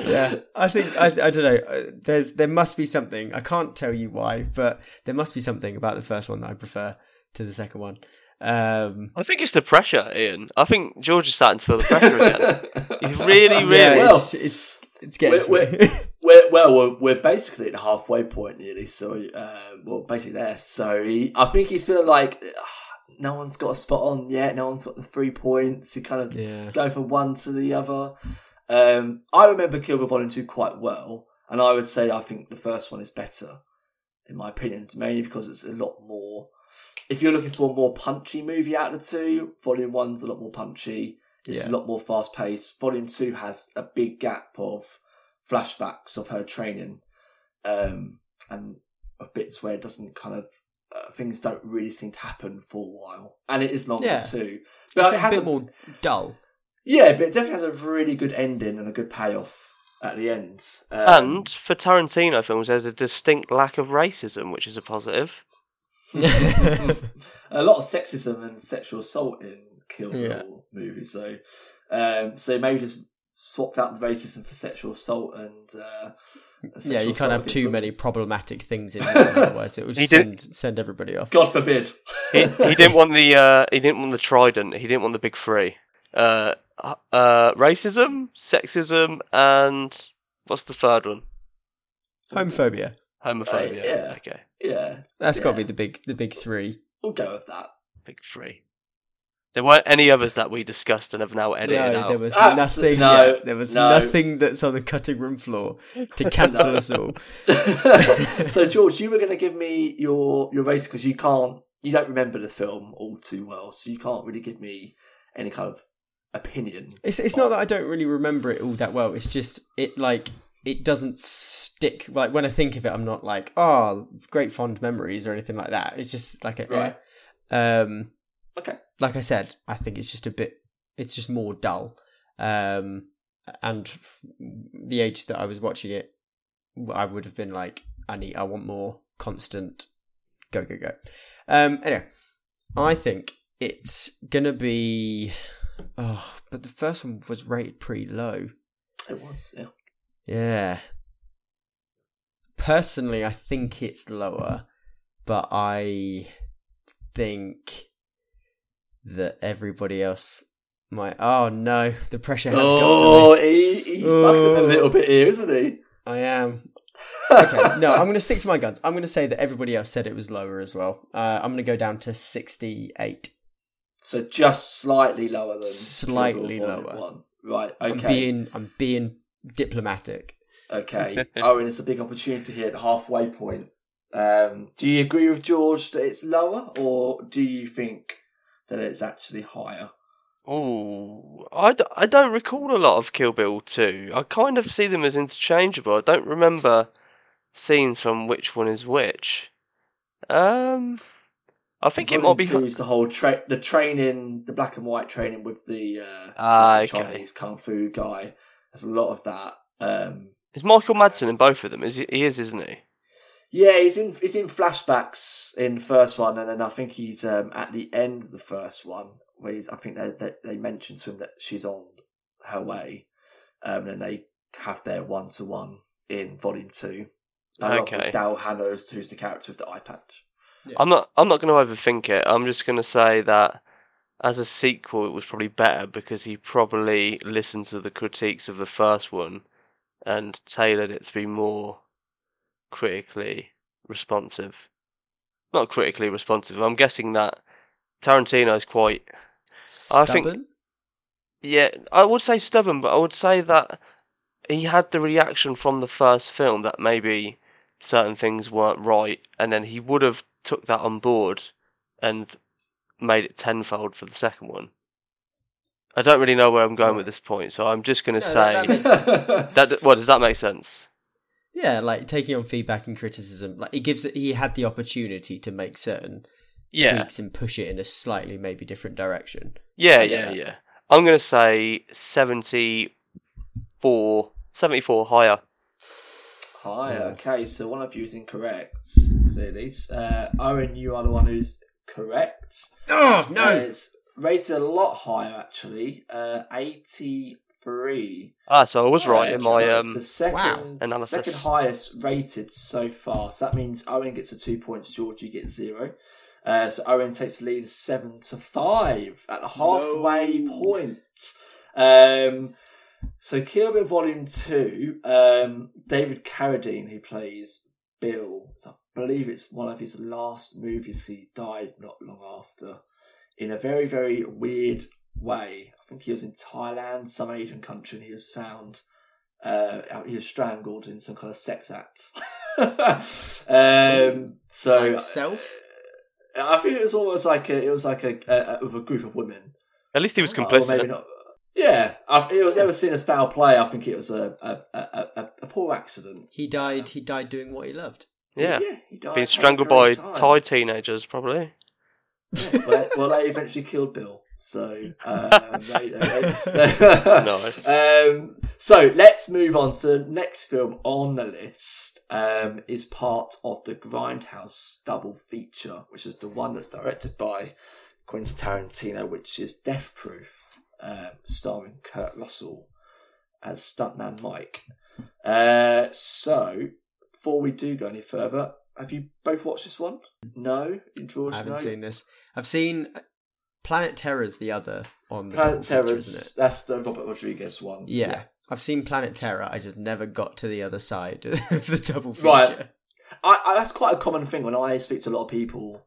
Yeah, I think I, I don't know. uh, There's there must be something. I can't tell you why, but there must be something about the first one that I prefer to the second one. Um, I think it's the pressure, Ian. I think George is starting to feel the pressure again. He's really, really. yeah, well, it's, it's it's getting we're- to me. we're, well, we're, we're basically at the halfway point nearly. So, uh, well, basically there. So he, I think he's feeling like "Ah, no one's got a spot on yet. No one's got the three points. He kind of yeah. go from one to the other. Um, I remember Kill Bill Volume 2 quite well, and I would say I think the first one is better, in my opinion, mainly because it's a lot more. If you're looking for a more punchy movie out of the two, Volume 1's a lot more punchy, it's Yeah. a lot more fast paced. Volume 2 has a big gap of flashbacks of her training um, and of bits where it doesn't kind of. Uh, things don't really seem to happen for a while, and it is longer Yeah. too. But But it it's has a a bit more dull. Yeah, but it definitely has a really good ending and a good payoff at the end. Um, And for Tarantino films, there's a distinct lack of racism, which is a positive. a lot of sexism and sexual assault in Kill Bill Yeah. movies, so um, so maybe just swapped out the racism for sexual assault and uh, yeah, you can't have too many problematic things in there, otherwise it would just send send everybody off. God forbid. He, he didn't want the uh, he didn't want the trident. He didn't want the big three. Uh, uh, racism, sexism, and what's the third one? Homophobia. Homophobia. Uh, yeah. Okay, Yeah, That's got to be the big the big three. we'll go with that. big three. There weren't any others that we discussed and have now edited no, out. there was Abs- nothing. no, yeah, there was no. nothing that's on the cutting room floor to cancel us all. so George, you were going to give me your your race because you can't, you don't remember the film all too well, so you can't really give me any kind of opinion. It's it's not that I don't really remember it all that well. It's just it like it doesn't stick. Like when I think of it, I'm not like oh great fond memories or anything like that. It's just like a Right. eh. um Okay. like I said, I think it's just a bit. It's just more dull. Um, and f- the age that I was watching it, I would have been like, I need, I want more constant. Go go go. Um, anyway, I think it's gonna be. Oh, but the first one was rated pretty low. It was, yeah. Yeah. Personally, I think it's lower, but I think that everybody else might. Oh no, the pressure has gone. Oh, got to me. he, he's bucking a Oh. little bit here, isn't he? I am. Okay, no, I'm going to stick to my guns. I'm going to say that everybody else said it was lower as well. Uh, I'm going to go down to 68. So just slightly lower than Slightly Kill Bill Volume lower. One. Right. I'm Okay. being, I'm being diplomatic. Okay. Owen, it's a big opportunity here at the halfway point. Um, do you agree with George that it's lower, or do you think that it's actually higher? Oh, I, d- I don't recall a lot of Kill Bill 2. I kind of see them as interchangeable. I don't remember scenes from which one is which. Um, I think it might be. Is the whole tra- the training, the black and white training with the, uh, Ah, okay. Chinese kung fu guy. There's a lot of that. Um, Is Michael Madsen in both of them? Is he, he is, isn't he? yeah, he's in he's in flashbacks in the first one, and then I think he's um, at the end of the first one where he's. I think they they, they mention to him that she's on her way, um, and they have their one to one in volume two. Along Okay. with Daryl Hannah's, who's the character with the eye patch. I'm not. I'm not going to overthink it. I'm just going to say that as a sequel, it was probably better because he probably listened to the critiques of the first one and tailored it to be more critically responsive. Not critically responsive. I'm guessing that Tarantino is quite. I think- Stubborn? Yeah, I would say stubborn, but I would say that he had the reaction from the first film that maybe certain things weren't right, and then he would have took that on board and made it tenfold for the second one. I don't really know where I'm going with this point, so I'm just going to No, say that- that makes sense. that. What does that make sense? Yeah, like taking on feedback and criticism. Like it gives he had the opportunity to make certain Yeah, tweaks and push it in a slightly maybe different direction. yeah, I yeah, yeah. I'm going to say 74, 74 higher. Higher. Okay, so one of you is incorrect, clearly. Uh, Owen, you are the one who's correct. Oh Uh, it's rated a lot higher, actually. Uh, 83. Ah, so I was right in So my it's um. the second, analysis. second highest rated so far. So that means Owen gets a two points, Georgie gets zero. Uh, so Owen takes the lead seven to five at the halfway No. point. Um, so Kill Bill Volume Two, um, David Carradine, who plays Bill, so I believe it's one of his last movies. He died not long after, in a very very weird way. I think he was in Thailand, some Asian country, and he was found. Uh, out- he was strangled in some kind of sex act. um, so Himself? I think it was almost like a, it was like a, a, a with a group of women. At least he was Or complicit. maybe not. Yeah, I, it was never seen as foul play. I think it was a a, a, a, a poor accident. He died. He died doing what he loved. Yeah, he died. being strangled by time. Thai teenagers, probably. Yeah, well, well, they eventually killed Bill. So, um, they, they, they- Nice. um, so let's move on to the next film on the list. Um, is part of the Grindhouse double feature, which is the one that's directed by Quentin Tarantino, which is Death Proof, um, starring Kurt Russell as stuntman Mike. Uh, so before we do go any further, have you both watched this one? No, George. I haven't no? seen this. I've seen uh, Planet Terror's the other on the Planet double feature, Terrors. isn't That's the Robert Rodriguez one. it? Yeah. I've seen Planet Terror. I just never got to the other side of the double feature. Right. I, I, that's quite a common thing when I speak to a lot of people.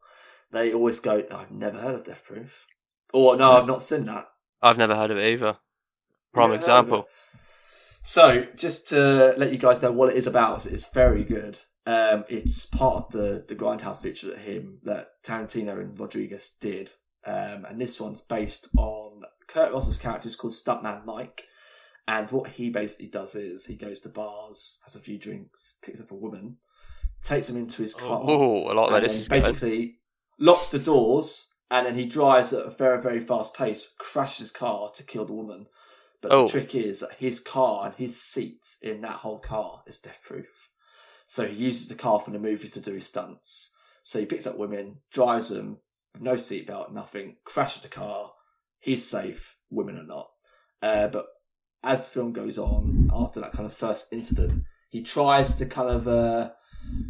They always go, "I've never heard of Death Proof," or "No, I've not seen that." I've never heard of it either. Prime Never heard of example. it. So, just to let you guys know what it is about, it's very good. Um, it's part of the the Grindhouse feature that him that Tarantino and Rodriguez did, um, and this one's based on Kurt Russell's character is called Stuntman Mike, and what he basically does is he goes to bars, has a few drinks, picks up a woman, takes him into his car, Oh, I like and this is basically locks the doors, and then he drives at a very very fast pace, crashes his car to kill the woman. But Oh. the trick is that his car and his seat in that whole car is death proof. So he uses the car from the movies to do his stunts. So he picks up women, drives them with no seatbelt, nothing, crashes the car. He's safe, women are not. Uh, but as the film goes on, after that kind of first incident, he tries to kind of uh,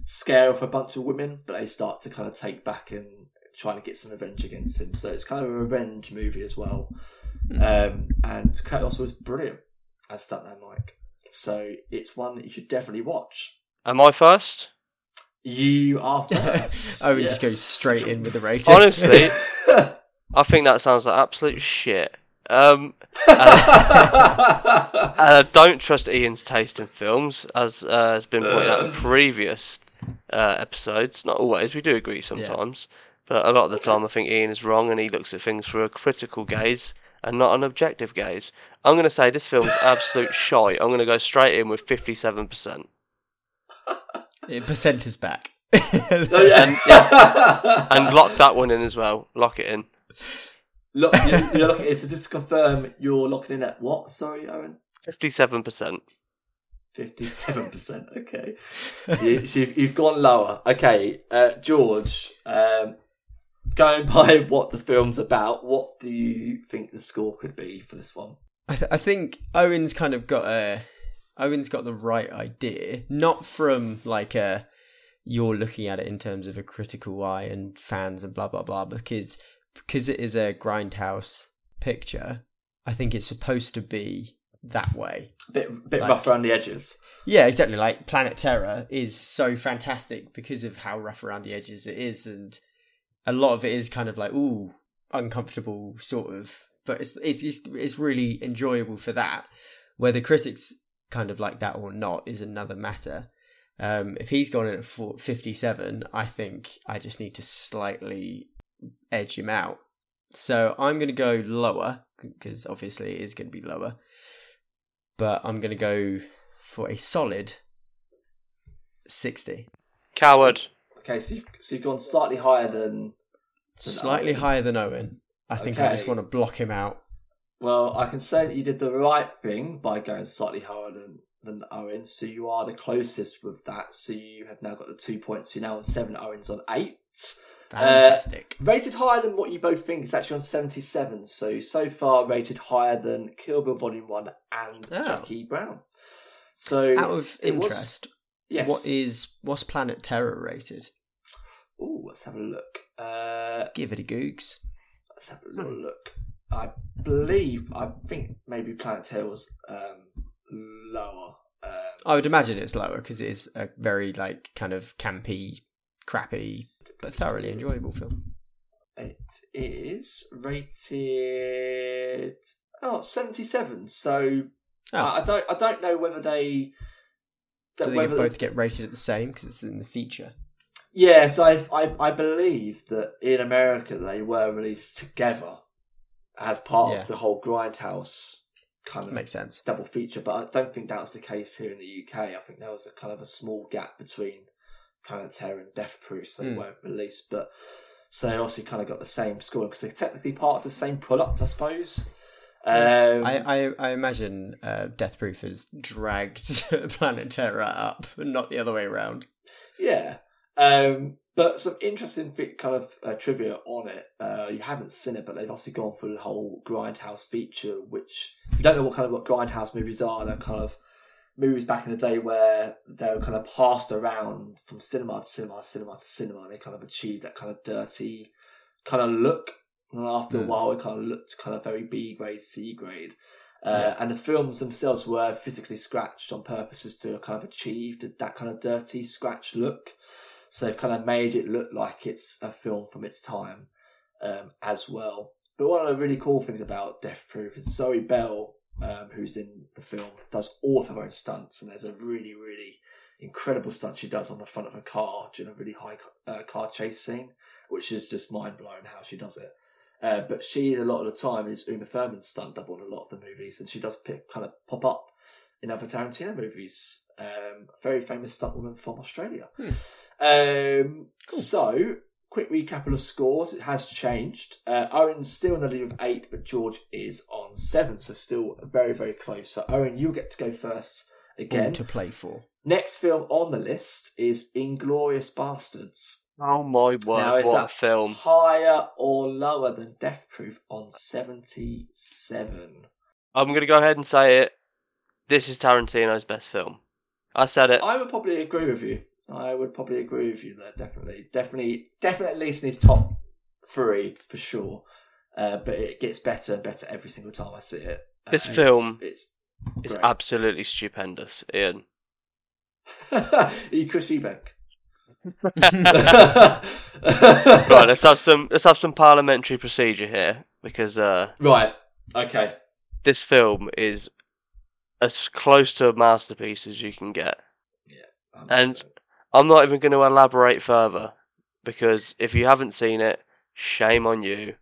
scare off a bunch of women, but they start to kind of take back and trying to get some revenge against him. So it's kind of a revenge movie as well. Um, and Kurt Russell was brilliant as Stuntman Mike. So it's one that you should definitely watch. Am I first? You are first. oh, we Yeah. just go straight in with the rating. Honestly, I think that sounds like absolute shit. Um, and, and I don't trust Ian's taste in films, as uh, has been pointed out in previous uh, episodes. Not always. We do agree sometimes, but a lot of the time I think Ian is wrong, and he looks at things through a critical gaze and not an objective gaze. I'm going to say this film's absolute shite. I'm going to go straight in with fifty-seven percent. Yeah, percent is back. Oh, yeah. And- and lock that one in as well. Lock it in. Look, you're, you're looking. So just to confirm, you're locking in at what? Sorry, Owen. Fifty-seven percent. Fifty-seven percent. Okay, so, you, so you've, you've gone lower. Okay, uh, George. Um, going by what the film's about, what do you think the score could be for this one? I, th- I think Owen's kind of got a Owen's got the right idea, not from like a you're looking at it in terms of a critical eye and fans and blah blah blah because because it is a grindhouse picture. I think it's supposed to be that way. A bit, bit Like- rough around the edges. Yeah, exactly. Like Planet Terror is so fantastic because of how rough around the edges it is, and a lot of it is kind of like ooh uncomfortable, sort of. But it's it's it's, it's really enjoyable for that. Whether critics kind of like that or not is another matter. Um, if he's gone in at 57, I think I just need to slightly edge him out. So I'm going to go lower because obviously it is going to be lower. But I'm going to go for a solid 60. Coward. Okay, so you've, so you've gone slightly higher than. Slightly Owen. higher than Owen. I think I just want to block him out. Well, I can say that you did the right thing by going slightly higher than, than Owen. So you are the closest with that. So you have now got the two points. You're now on seven. Owen's on eight. Uh, Fantastic. Rated higher than what you both think. It's actually on 77. So, so far rated higher than Kill Bill Volume 1 and Oh. Jackie Brown. So, out of interest, yes. what is what's Planet Terror rated? Ooh, let's have a look. Uh, Give it a googs. let's have a little look. I believe, I think maybe Planet Terror was um, lower. Um, I would imagine it's lower because it is a very like kind of campy, crappy, but thoroughly enjoyable film. It is rated oh 77. So Oh, I, I don't I don't know whether they do they both get rated at the same because it's in the feature? Yes, I, I I believe that in America they were released together as part Yeah. of the whole Grindhouse kind of Makes sense. double feature, but I don't think that was the case here in the UK. I think there was a kind of a small gap between Planet Terror and Death Proof, so they Hmm. weren't released. But so they also kind of got the same score because they're technically part of the same product, I suppose. Um, I, I I imagine uh, Death Proof has dragged Planet Terror up, not the other way around. Yeah. Um, but some interesting fi- kind of uh, trivia on it. Uh, you haven't seen it, but they've obviously gone for the whole Grindhouse feature, which, if you don't know what kind of what Grindhouse movies are, they're kind of movies back in the day where they were kind of passed around from cinema to cinema, cinema to cinema, and they kind of achieved that kind of dirty kind of look. And after a while, it kind of looked kind of very B grade, C grade. Uh, Yeah. And the films themselves were physically scratched on purpose to kind of achieve that- that kind of dirty, scratch look. So they've kind of made it look like it's a film from its time um, as well. But one of the really cool things about Death Proof is Zoe Bell, um, who's in the film, does all of her own stunts, and there's a really, really incredible stunt she does on the front of a car during a really high uh, car chase scene, which is just mind blowing how she does it. Uh, but she, a lot of the time, is Uma Thurman's stunt double in a lot of the movies, and she does pick, kind of pop up in other Tarantino movies. Um, very famous stunt woman from Australia. Um, So, quick recap of the scores. It has changed. Uh, Owen's still in the lead with eight, but George is on seven, so still very, very close. So, Owen, you'll get to go first All again. to play for. Next film on the list is Inglourious Basterds. Oh my word! Now, is what that a film! higher or lower than Death Proof on 77? I'm going to go ahead and say it. This is Tarantino's best film. I said it. I would probably agree with you. I would probably agree with you there. Definitely, definitely, definitely at least in his top three for sure. Uh, but it gets better and better every single time I see it. Uh, This film it's, It's absolutely stupendous, Ian. it's you Chris Eubank. Right, let's have some let's have some parliamentary procedure here because uh, right. Okay. this film is as close to a masterpiece as you can get. Yeah. And- 100%. I'm not even going to elaborate further because if you haven't seen it, shame on you.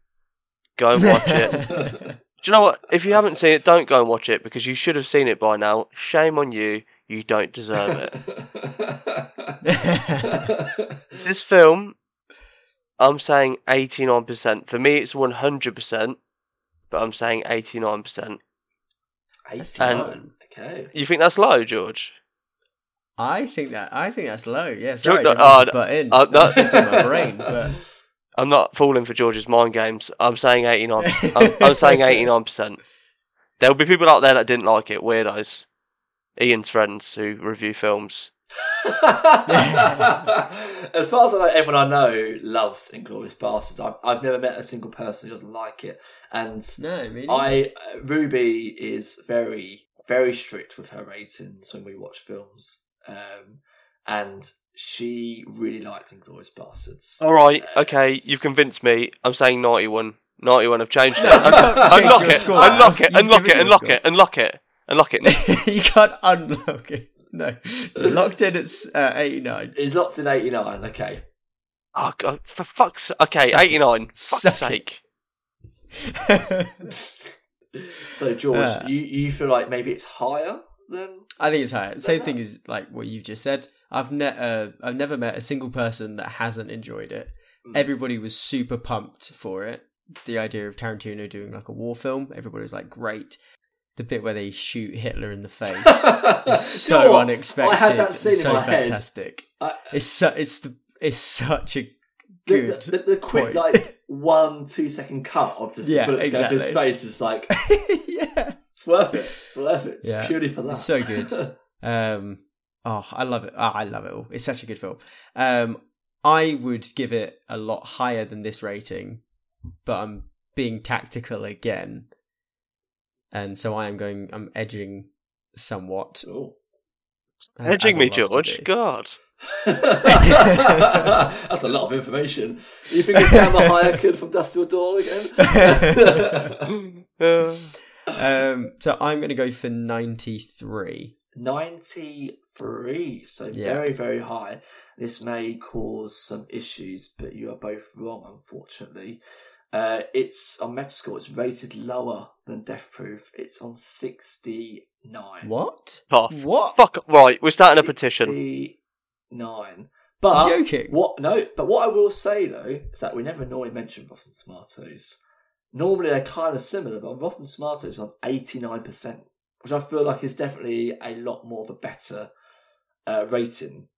Go and watch it. Do you know what? If you haven't seen it, don't go and watch it because you should have seen it by now. Shame on you. You don't deserve it. this film, I'm saying 89%. For me, it's 100%, but I'm saying 89%. 89. Okay. You think that's low, George? I think that I think that's low. Yeah, sorry, I no, didn't mean to butt in. uh, That's no. just in my brain. But I'm not falling for George's mind games. I'm saying 89. I'm, I'm saying 89%. There'll be people out there that didn't like it, weirdos. Ian's friends who review films. as far as I know, everyone I know loves Inglourious Basterds. I've, I've never met a single person who doesn't like it. And no, me. I uh, Ruby is very very strict with her ratings when we watch films, um, and she really liked Inglourious Basterds. All right, Uh, okay, it's- you've convinced me. I'm saying 91. 91, I've changed it. No, you can't change unlock it, unlock it, unlock it, unlock it, unlock it, unlock it. you can't unlock it. No, locked in. It's uh, eighty nine. It's locked in eighty nine. Okay, Oh, God, for fuck's Okay, 89. Fuck's sake. so George, Uh. you you feel like maybe it's higher than I think it's higher. Same thing as like what you've just said. I've ne- uh, I've never met a single person that hasn't enjoyed it. Mm. Everybody was super pumped for it. The idea of Tarantino doing like a war film, everybody was like, "Great!" The bit where they shoot Hitler in the face is Do you know so unexpected. I had that scene in so my head. fantastic. I- It's so it's the it's such a good. the, the, the quick point. like one two second cut of just Yeah, the bullets going to his face is like yeah, it's worth it. It's worth it. It's Yeah. purely for that. It's so good. Um, oh, I love it. Oh, I love it all. It's such a good film. Um, I would give it a lot higher than this rating, but I'm being tactical again, and so I am going. I'm edging somewhat. Ooh. uh, Edging me, George. God. That's a lot of information. You think it's Salma Hayek from Dusk Till Dawn again? Um, so I'm going to go for ninety three. 93, so Yeah. very, very high. This may cause some issues, but you are both wrong, unfortunately. Uh, it's on Metascore, it's rated lower than Death Proof. It's on 69. What? Off. What? Fuck. Right, we're starting a petition. 69. But You're joking? what? No, but what I will say though is that we never normally mention Rotten Tomatoes. Normally they're kind of similar, but Rotten Tomatoes on eighty nine percent, which I feel like is definitely a lot more of a better uh, rating,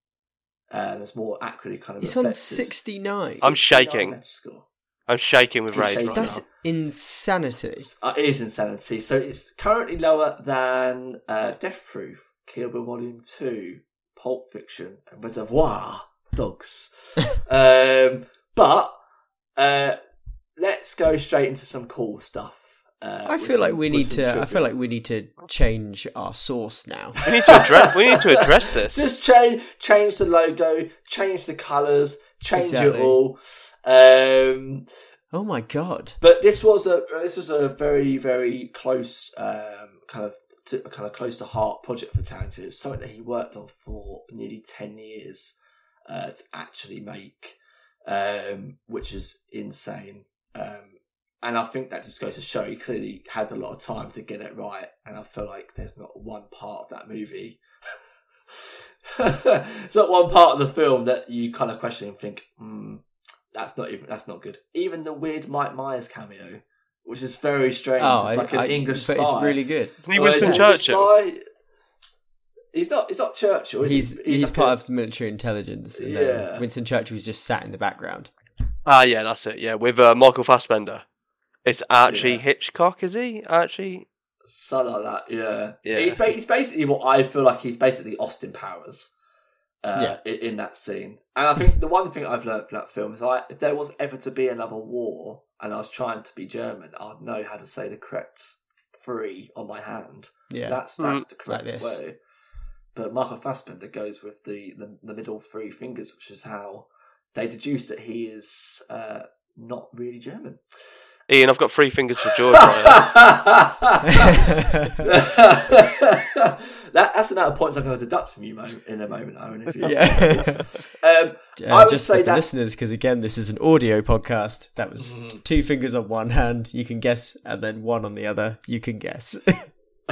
and it's more accurately kind of. It's on reflected. sixty nine. I'm shaking. Metascore. I'm shaking with rage shaking. right That's now. insanity. It's- uh, it is insanity. So it's currently lower than uh, Death Proof, Kill Bill Volume Two, Pulp Fiction, and Reservoir Dogs. um, but uh, let's go straight into some cool stuff. Uh, I with feel like we need some to. I feel like we need to change our source now. We need to address. we need to address this. just change change the logo, change the colours, change it all. Um, Oh my god! But this was a this was a very very close um, kind of to, kind of close to heart project for Tarantino. It's something that he worked on for nearly ten years uh, to actually make, um, which is insane. Um, and I think that just goes to show he clearly had a lot of time to get it right. And I feel like there's not one part of that movie. it's not one part of the film that you kind of question and think, hmm, that's not even that's not good. Even the weird Mike Myers cameo, which is very strange. Oh, it's I- like an I- English but spy. it's really good. Isn't he Or is Winston it Churchill? He's not. He's not Churchill. Is He's he? he's, like part a- of the military intelligence. And Yeah. then Winston Churchill's just sat in the background. Ah, yeah, that's it. Yeah, with uh, Michael Fassbender. It's Archie Yeah. Hitchcock, is he? Actually, something like that. Yeah. Yeah. He's, ba- he's basically what I feel like he's basically Austin Powers. Uh, Yeah. in, in that scene, and I think the one thing I've learned from that film is like if there was ever to be another war, and I was trying to be German, I'd know how to say the correct three on my hand. Yeah, That's Mm. that's the correct this. way. But Michael Fassbender goes with the, the, the middle three fingers, which is how they deduce that he is uh, not really German. Ian, I've got three fingers for George right that, that's the amount of points I'm going to deduct from you mo- in a moment, Owen. If you yeah. um, Uh, I would just say for the that- listeners, because again, this is an audio podcast. That was Mm-hmm. two fingers on one hand, you can guess, and then one on the other, you can guess.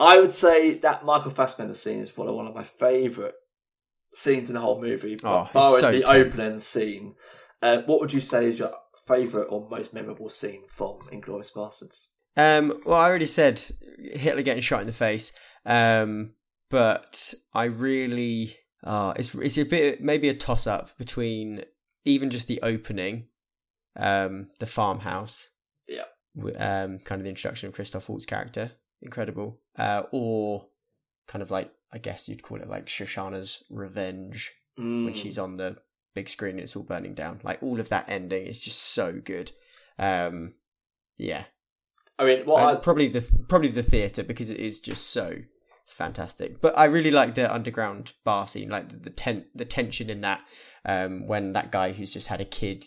I would say that Michael Fassbender scene is probably one of my favourite scenes in the whole movie, Oh, barring so the tense. opening scene. Uh, what would you say is your favourite or most memorable scene from Inglourious Basterds? Um, well, I already said Hitler getting shot in the face, um, but I really, uh, it's it's a bit maybe a toss up between even just the opening, um, the farmhouse, Yeah. um, kind of the introduction of Christoph Waltz character, incredible, uh, or kind of like I guess you'd call it like Shosanna's revenge Mm. when she's on the big screen and it's all burning down. Like all of that ending is just so good. Um, yeah, I mean, what uh, I, probably the probably the theater because it is just so it's fantastic. But I really like the underground bar scene, like the the, ten- the tension in that um, when that guy who's just had a kid,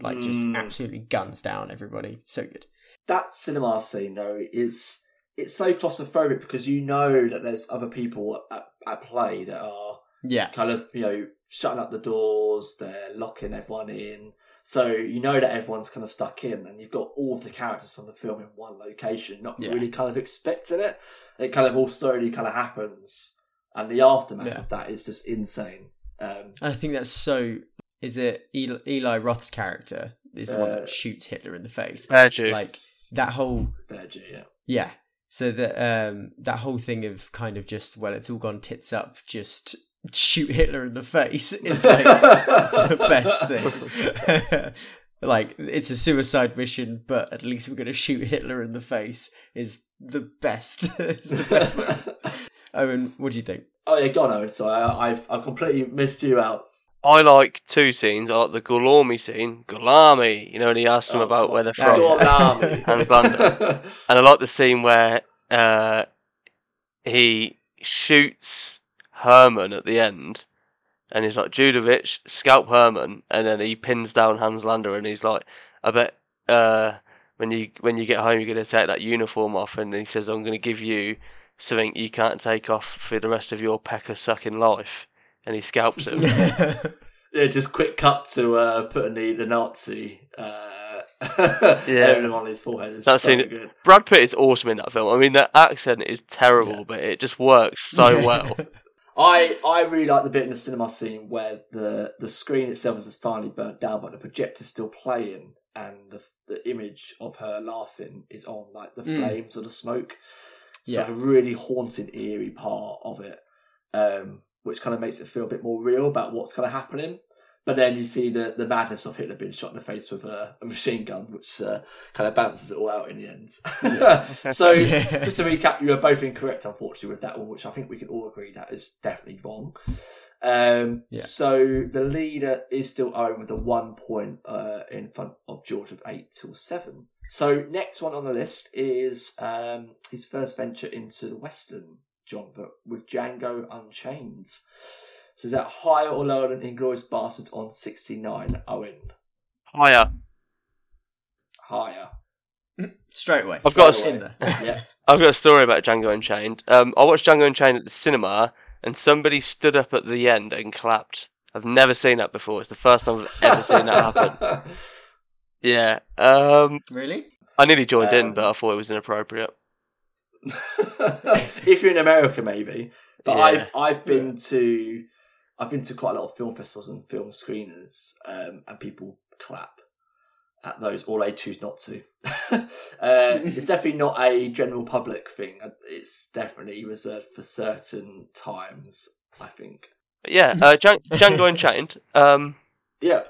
like just Mm. absolutely guns down everybody. So good. that cinema scene though is it's so claustrophobic because you know that there's other people at, at play that are Yeah, kind of you know shutting up the doors, they're locking everyone in. So you know that everyone's kind of stuck in, and you've got all of the characters from the film in one location, not Yeah. really kind of expecting it. It kind of all slowly kind of happens, and the aftermath Yeah. of that is just insane. Um, and I think that's so. Is it Eli, Eli Roth's character is the one Uh, that shoots Hitler in the face? Virgil. Like that whole Virgil, yeah. Yeah. So that um that whole thing of kind of just well it's all gone tits up, just shoot Hitler in the face is like the best thing. like it's a suicide mission, but at least we're gonna shoot Hitler in the face is the best. it's the best one. Owen, what do you think? Oh yeah, go on, Owen. So I, I've I completely missed you out. I like two scenes. I like the Gorlami scene, Gorlami, you know, when he asks them Oh, about where they're from. Go. And Thunder. And I like the scene where uh, he shoots Herman at the end, and he's like, Utivich, scalp Herman, and then he pins down Hans Landa, and he's like, I bet uh, when you when you get home, you're going to take that uniform off, and he says, I'm going to give you something you can't take off for the rest of your pecker sucking life, and he scalps him. Yeah, just quick cut to uh, putting the, the Nazi uh, Yeah. emblem on his forehead. It's That's so seen good. Brad Pitt is awesome in that film. I mean, the accent is terrible, but it just works so well. I I really like the bit in the cinema scene where the the screen itself is finally burnt down, but the projector's still playing, and the the image of her laughing is on like the Mm. flames or the smoke. It's Yeah. like a really haunting, eerie part of it, um, which kind of makes it feel a bit more real about what's kind of happening. But then you see the, the madness of Hitler being shot in the face with a, a machine gun, which uh, kind of balances it all out in the end. so, Yeah. just to recap, you were both incorrect, unfortunately, with that one, which I think we can all agree that is definitely wrong. Um, Yeah. So the leader is still Owen with a one point uh, in front of George with eight till seven. So next one on the list is um, his first venture into the Western genre with Django Unchained. So is that higher or lower than Inglourious Basterds on 69? Owen. Higher. Higher. Straight away. I've got a Straight in away. there. Yeah. I've got a story about Django Unchained. Um, I watched Django Unchained at the cinema, and somebody stood up at the end and clapped. I've never seen that before. It's the first time I've ever seen that happen. Yeah. Um, Really? I nearly joined in, Um, but I thought it was inappropriate. if you're in America, maybe. But Yeah. I've I've been to I've been to quite a lot of film festivals and film screeners, um, and people clap at those, or they choose not to. uh, it's definitely not a general public thing. It's definitely reserved for certain times. I think. But yeah, uh, Djan- Django Unchained. Um, Yeah.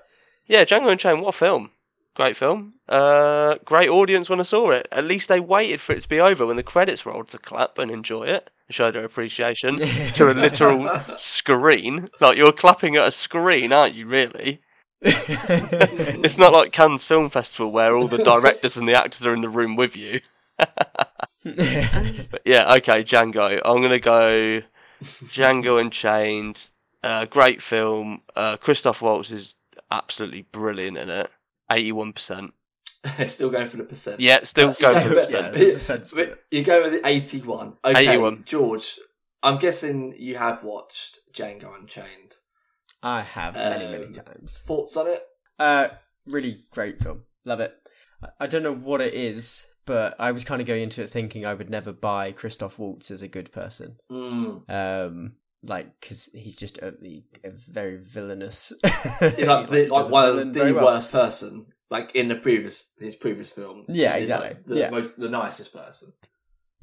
yeah, Django Unchained. What a film! Great film. Uh, great audience when I saw it. At least they waited for it to be over when the credits rolled to clap and enjoy it, show their appreciation to a literal screen. Like you're clapping at a screen, aren't you? Really? It's not like Cannes Film Festival where all the directors and the actors are in the room with you. But yeah, okay, Django. I'm gonna go Django Unchained. Uh, great film. Uh, Christoph Waltz is absolutely brilliant in it. Eighty-one percent. Still going for the percent. Yeah, still That's go so for the percent. Yeah, You're going with the 81. Okay, 81. George, I'm guessing you have watched Django Unchained. I have many, many Um, times. Thoughts on it? Uh, really great film. Love it. I- I don't know what it is, but I was kind of going into it thinking I would never buy Christoph Waltz as a good person. Mm. Um, like because he's just a, a very villainous. He's like, the, like one of the well. worst person, like in the previous his previous film. Yeah, He's, like, exactly. the Yeah. most the nicest person.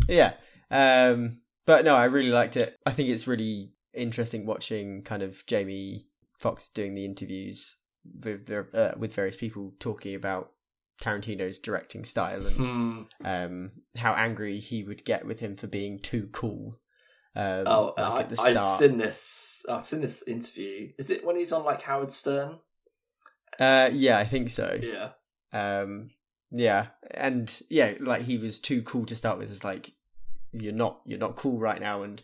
Yeah. Um, but no, I really liked it. I think it's really interesting watching kind of Jamie Foxx doing the interviews with uh, with various people talking about Tarantino's directing style and Hmm. um, how angry he would get with him for being too cool. Um, Oh, like I, I've seen this. I've seen this interview. Is it when he's on like Howard Stern? Uh, yeah, I think so. Yeah. Um, yeah, and yeah, like he was too cool to start with. It's like you're not, you're not cool right now, and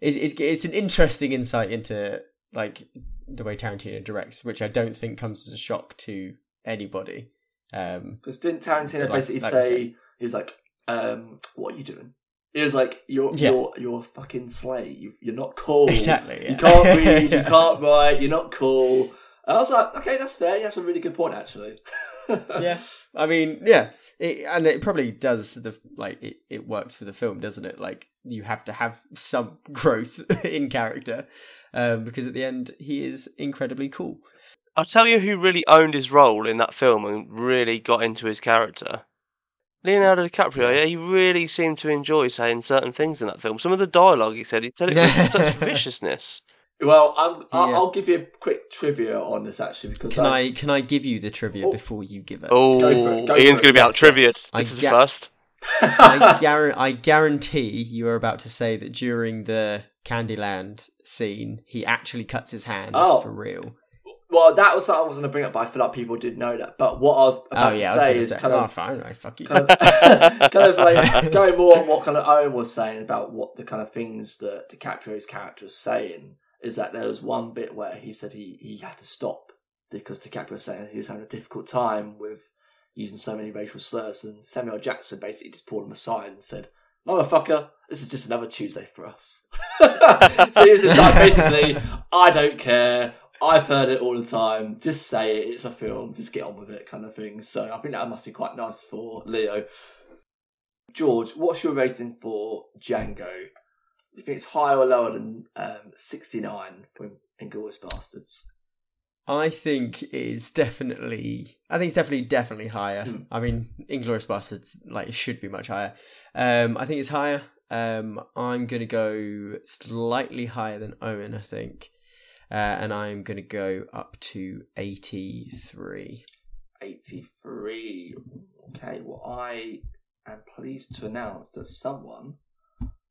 it's it's, it's an interesting insight into like the way Tarantino directs, which I don't think comes as a shock to anybody. Um, Because didn't Tarantino Like- basically like say he's like, um, "What are you doing?" It was like you're Yeah. you're you're a fucking slave. You're not cool. exactly. Yeah. You can't read. you can't write. You're not cool. And I was like, okay, that's fair. That's a really good point, actually. yeah, I mean, yeah, it, and it probably does. The like it, it works for the film, doesn't it? Like you have to have some growth in character, um, because at the end he is incredibly cool. I'll tell you who really owned his role in that film and really got into his character. Leonardo DiCaprio, yeah, he really seemed to enjoy saying certain things in that film. Some of the dialogue he said, he said it with such viciousness. Well, I'm, I'll, Yeah. I'll give you a quick trivia on this actually because Can I, I can I give you the trivia Oh. before you give it? Oh, Go it, go Ian's going to be out yes, triviaed. yes. I This is ga- the first. I, guar- I guarantee you are about to say that during the Candyland scene, he actually cuts his hand Oh. for real. Well, that was something I was going to bring up, but I feel like people did know that. But what I was oh, about oh yeah, to say is say, kind oh of fine, I fuck you. kind of, kind of like going more on what kind of Owen was saying about what the kind of things that DiCaprio's character was saying is that there was one bit where he said he, he had to stop because DiCaprio was saying he was having a difficult time with using so many racial slurs, and Samuel Jackson basically just pulled him aside and said, "Motherfucker, this is just another Tuesday for us." so he was just like, basically, I don't care. I've heard it all the time. Just say it. It's a film. Just get on with it, kind of thing. So I think that must be quite nice for Leo. George, what's your rating for Django? Do you think it's higher or lower than um, 69 for Inglourious Basterds? I think it's definitely. I think it's definitely definitely higher. Hmm. I mean, Inglourious Basterds like it should be much higher. Um, I think it's higher. Um, I'm gonna go slightly higher than Owen. I think, uh, and I'm gonna go up to eighty three. 83. Okay, well, I am pleased to announce that someone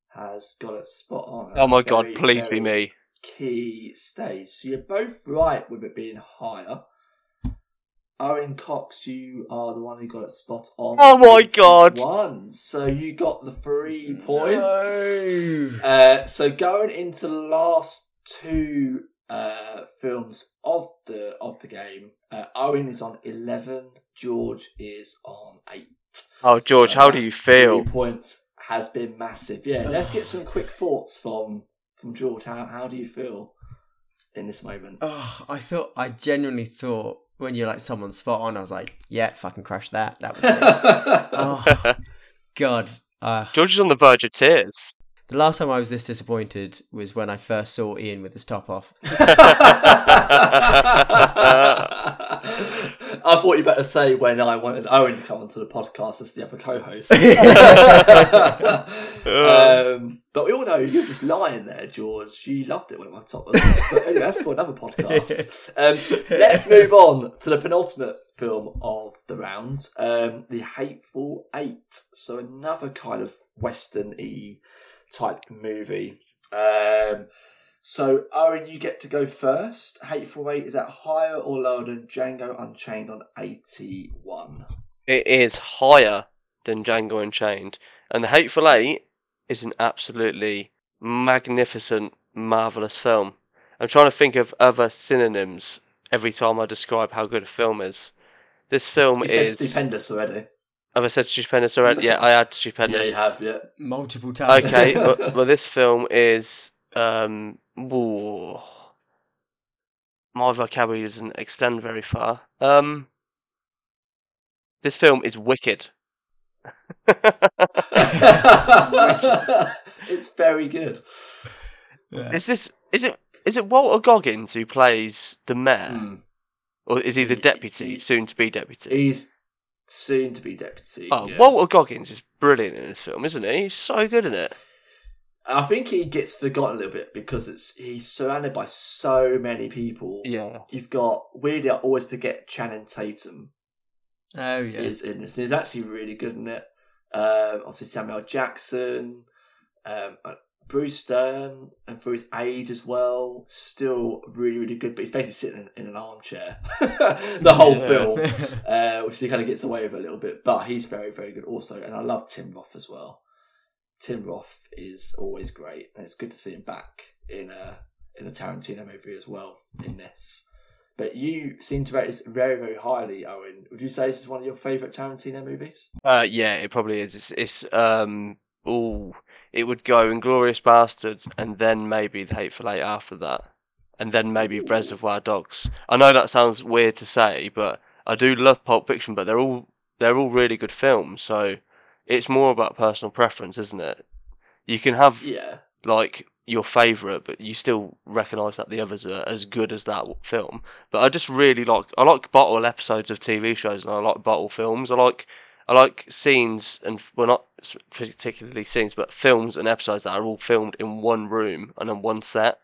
has got it spot on. Oh my a god, very, please be me. Key stage. So you're both right with it being higher. Owen Cox, you are the one who got it spot on. Oh my God. One. So you got the three points. No. Uh, so going into the last two uh, films of the of the game, uh, Owen is on eleven. George is on eight. Oh, George, So how do you feel? Three points has been massive. Yeah, let's get some quick thoughts from from George. How how do you feel in this moment? Oh, I thought I genuinely thought when you're like someone spot on, I was like, yeah, fucking crush that. That was great. oh God. Uh, George is on the verge of tears. The last time I was this disappointed was when I first saw Ian with his top off. I thought you better say when I wanted Owen to come onto the podcast as the other co-host. um, but we all know you're just lying there, George. You loved it when my top was. But anyway, that's for another podcast. Um, let's move on to the penultimate film of the round, um, The Hateful Eight. So another kind of western-y type movie. Um, so, Owen, you get to go first. Hateful Eight, is that higher or lower than Django Unchained on 81? It is higher than Django Unchained. And The Hateful Eight is an absolutely magnificent, marvellous film. I'm trying to think of other synonyms every time I describe how good a film is. This film You said is. stupendous already. Have I said stupendous already? Yeah, I had stupendous. Yeah, you have. Yeah. Multiple times. Okay, well, well, this film is. Um, ooh, my vocabulary doesn't extend very far. Um, this film is wicked. it's very good. Yeah. is this is it is it Walter Goggins who plays the mayor, Mm. or is he the deputy, he- soon to be deputy? He's soon to be deputy. oh, yeah. Walter Goggins is brilliant in this film, isn't he? He's so good in it. I think he gets forgotten a little bit because it's he's surrounded by so many people. Yeah, You've got weirdly, I always forget Channing Tatum Oh yeah. is in this. He's actually really good in it. Um, obviously Samuel Jackson, um, Bruce Dern, and for his age as well, still really really good. But he's basically sitting in, in an armchair the whole Yeah. film, uh, which he kind of gets away with a little bit. But he's very very good also, and I love Tim Roth as well. Tim Roth is always great, and it's good to see him back in a in a Tarantino movie as well in this. But you seem to rate this very very highly, Owen. Would you say this is one of your favourite Tarantino movies? uh, yeah, it probably is. It's, it's um, ooh, it would go Inglourious Basterds, and then maybe The Hateful Eight after that, and then maybe Reservoir Dogs. I know that sounds weird to say, but I do love Pulp Fiction. But they're all they're all really good films, so it's more about personal preference, isn't it? You can have Yeah, like your favorite, but you still recognise that the others are as good as that film. But I just really like I like bottle episodes of TV shows, and I like bottle films. I like I like scenes and well, not particularly scenes, but films and episodes that are all filmed in one room and on one set.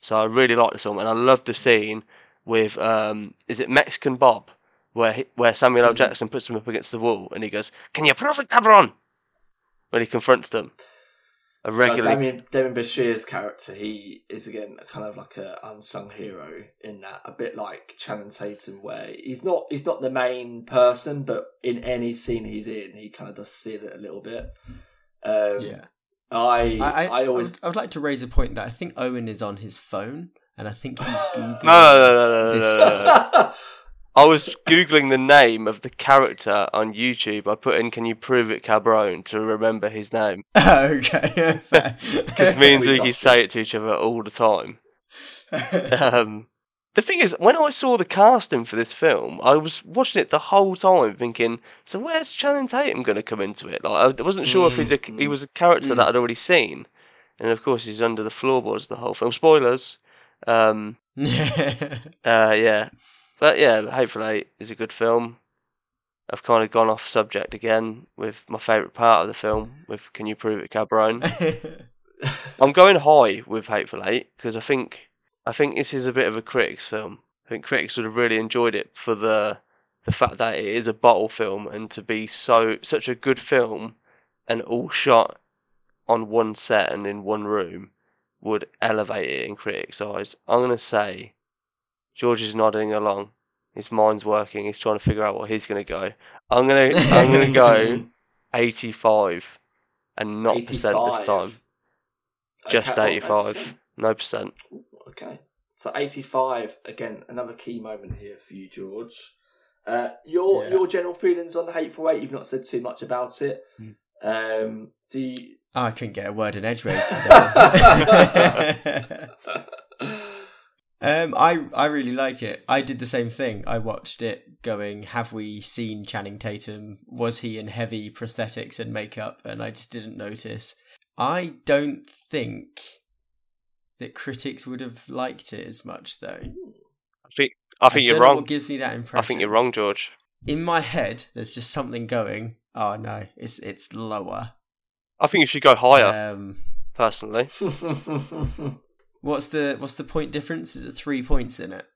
So I really like this film, and I love the scene with um, is it Mexican Bob, where he, where Samuel L. Mhm. Jackson puts him up against the wall, and he goes, "Can you prove it, cabron?" When he confronts them. A uh, regular Damien Damien Bichir's character, he is again a kind of like a unsung hero in that, a bit like Channing Tatum, where he's not he's not the main person, but in any scene he's in, he kind of does see it a little bit. Um, yeah. I I, I, I, always I would, I would like to raise a point that I think Owen is on his phone, and I think he's googling. No, no, no, no, no, this- no, no, no. I was googling the name of the character on YouTube. I put in "Can you prove it, Cabron?" to remember his name okay, because me and Ziggy say it to each other all the time. Um, the thing is, when I saw the casting for this film, I was watching it the whole time, thinking, "So where's Channing Tatum going to come into it?" Like I wasn't sure if he's a, Mm, he was a character mm. that I'd already seen, and of course he's under the floorboards the whole film. Spoilers. Um, yeah. Uh, yeah, but yeah, Hateful Eight is a good film. I've kind of gone off subject again with my favourite part of the film. Mm-hmm. With Can You Prove It, Cabron? I'm going high with Hateful Eight because I think I think this is a bit of a critics film. I think critics would have really enjoyed it for the the fact that it is a bottle film and to be so such a good film and all shot on one set and in one room would elevate it in critics' eyes. I'm gonna say George is nodding along. His mind's working. He's trying to figure out what he's gonna go. I'm gonna I'm gonna go 85 and not percent this time. Just Okay, oh, 85. No percent. Okay. So 85, again, another key moment here for you, George. Uh, your Yeah. your general feelings on the Hateful Eight, you've not said too much about it. Mm. Um, do you... I couldn't get a word in edgeways. um, I I really like it. I did the same thing. I watched it, going, "Have we seen Channing Tatum? Was he in heavy prosthetics and makeup?" And I just didn't notice. I don't think that critics would have liked it as much, though. I think I think don't you're wrong. What gives me that impression? I think you're wrong, George. In my head, there's just something going. Oh no, it's it's lower. I think you should go higher, Um, personally. what's the what's the point difference? Is it three points in it?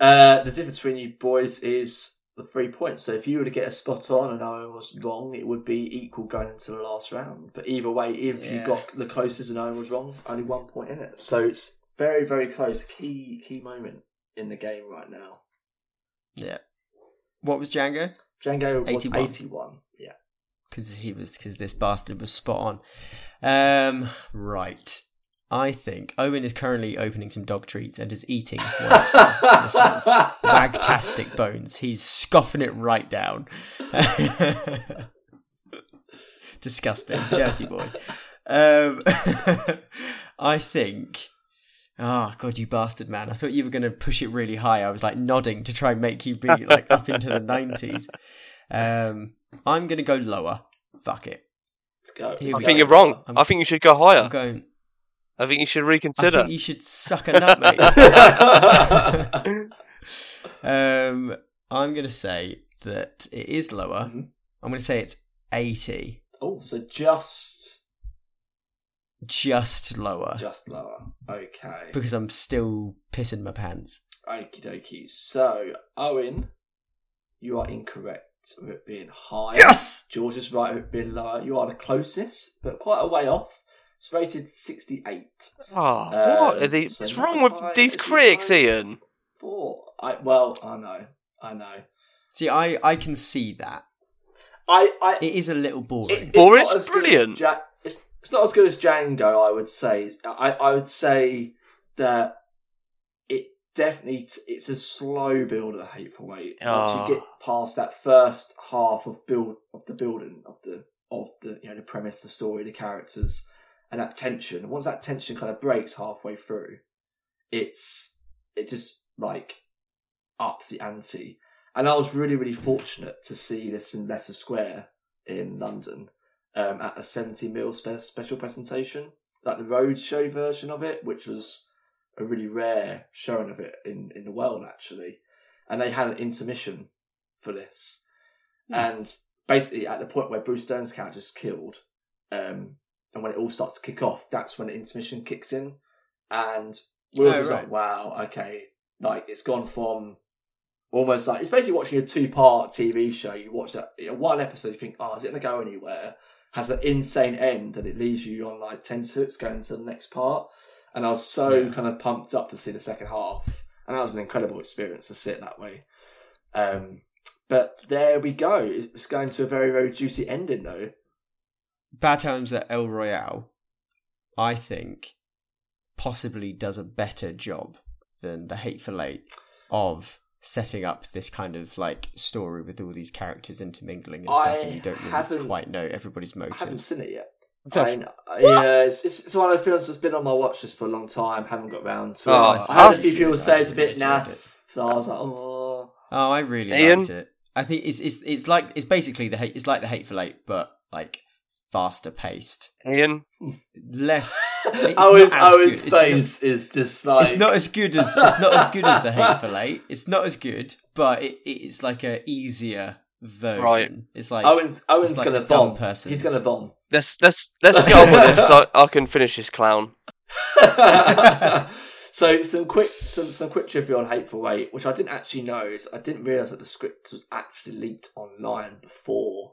uh, the difference between you boys is the three points. So if you were to get a spot on and Owen was wrong, it would be equal going into the last round. But either way, if you got the closest and Owen was wrong, only one point in it. So it's very, very close. Key key moment in the game right now. Yeah. What was Django? Django was 81. 81. Yeah. Because he was because this bastard was spot on. Um, right. I think Owen is currently opening some dog treats and is eating one of them. Wagtastic bones. He's scoffing it right down. Disgusting, dirty boy. Um, I think. Oh god, you bastard man! I thought you were going to push it really high. I was like nodding to try and make you be like up into the nineties. Um, I'm going to go lower. Fuck it. Let's go. Here I we think go. you're wrong. I'm- I think you should go higher. I'm going. I think you should reconsider. I reconsider. think you should suck a nut, mate. um, I'm going to say that it is lower. Mhm. I'm going to say it's 80, oh, so just just lower, just lower. Okay. because I'm still pissing my pants. Okie dokie. So, Owen, you are incorrect with it being high. Yes! George is right with it being lower. You are the closest, but quite a way off. It's rated 68. Oh, what Um, are these? so What's wrong with high these as you critics, Ian? Four. I, well, I know. I know. See, I, I can see that. I, I, It is a little boring. It- Boring? not It's as good as brilliant. Ja- it's, it's not as good as Django, I would say. I, I would say that it definitely it's a slow build of the Hateful Eight. Once Ah. you get past that first half of build of the building of the of the you know the premise, the story, the characters, and that tension. Once that tension kind of breaks halfway through, it's it just like ups the ante. And I was really, really fortunate to see this in Leicester Square in London um, at a 70 mil spe- special presentation, like the roadshow version of it, which was a really rare showing of it in, in the world, actually. And they had an intermission for this. And basically, at the point where Bruce Dern's character is killed, um, and when it all starts to kick off, that's when the intermission kicks in. And we were Oh, just right. like, wow, okay. Like, it's gone from almost like it's basically watching a two part TV show. You watch that you know, one episode, you think, oh, is it going to go anywhere? Has an insane end, and it leaves you on like tenterhooks going to the next part. And I was so Yeah. kind of pumped up to see the second half, and that was an incredible experience to see it that way. Um, but there we go. It's going to a very very juicy ending though. Bad Times at El Royale, I think, possibly does a better job than The Hateful Eight of setting up this kind of like story with all these characters intermingling and stuff, I and you don't really quite know everybody's I haven't motives. seen it yet. I, I, yeah, it's, it's, it's one of the films that's been on my watch list for a long time. Haven't got round to it. Oh, I heard a few people really say it's a enjoyed bit it. naff, so I was like, oh. Oh, I really Ian? liked it. I think it's it's it's like it's basically the hate. It's like the Hateful Eight, but like faster paced, Ian, less. It's Owen's, not as good. Owen's It's not- is just like It's not as good as it's not as good as the Hateful Eight. It's not as good, but it, it's like a easier version. Right. It's like Owen's Owen's like gonna a dumb vom. person's- He's gonna vom. let's let's let's get on with this. So I can finish this clown. so some quick some some quick trivia on Hateful Eight, which I didn't actually know. Is I didn't realise that the script was actually leaked online before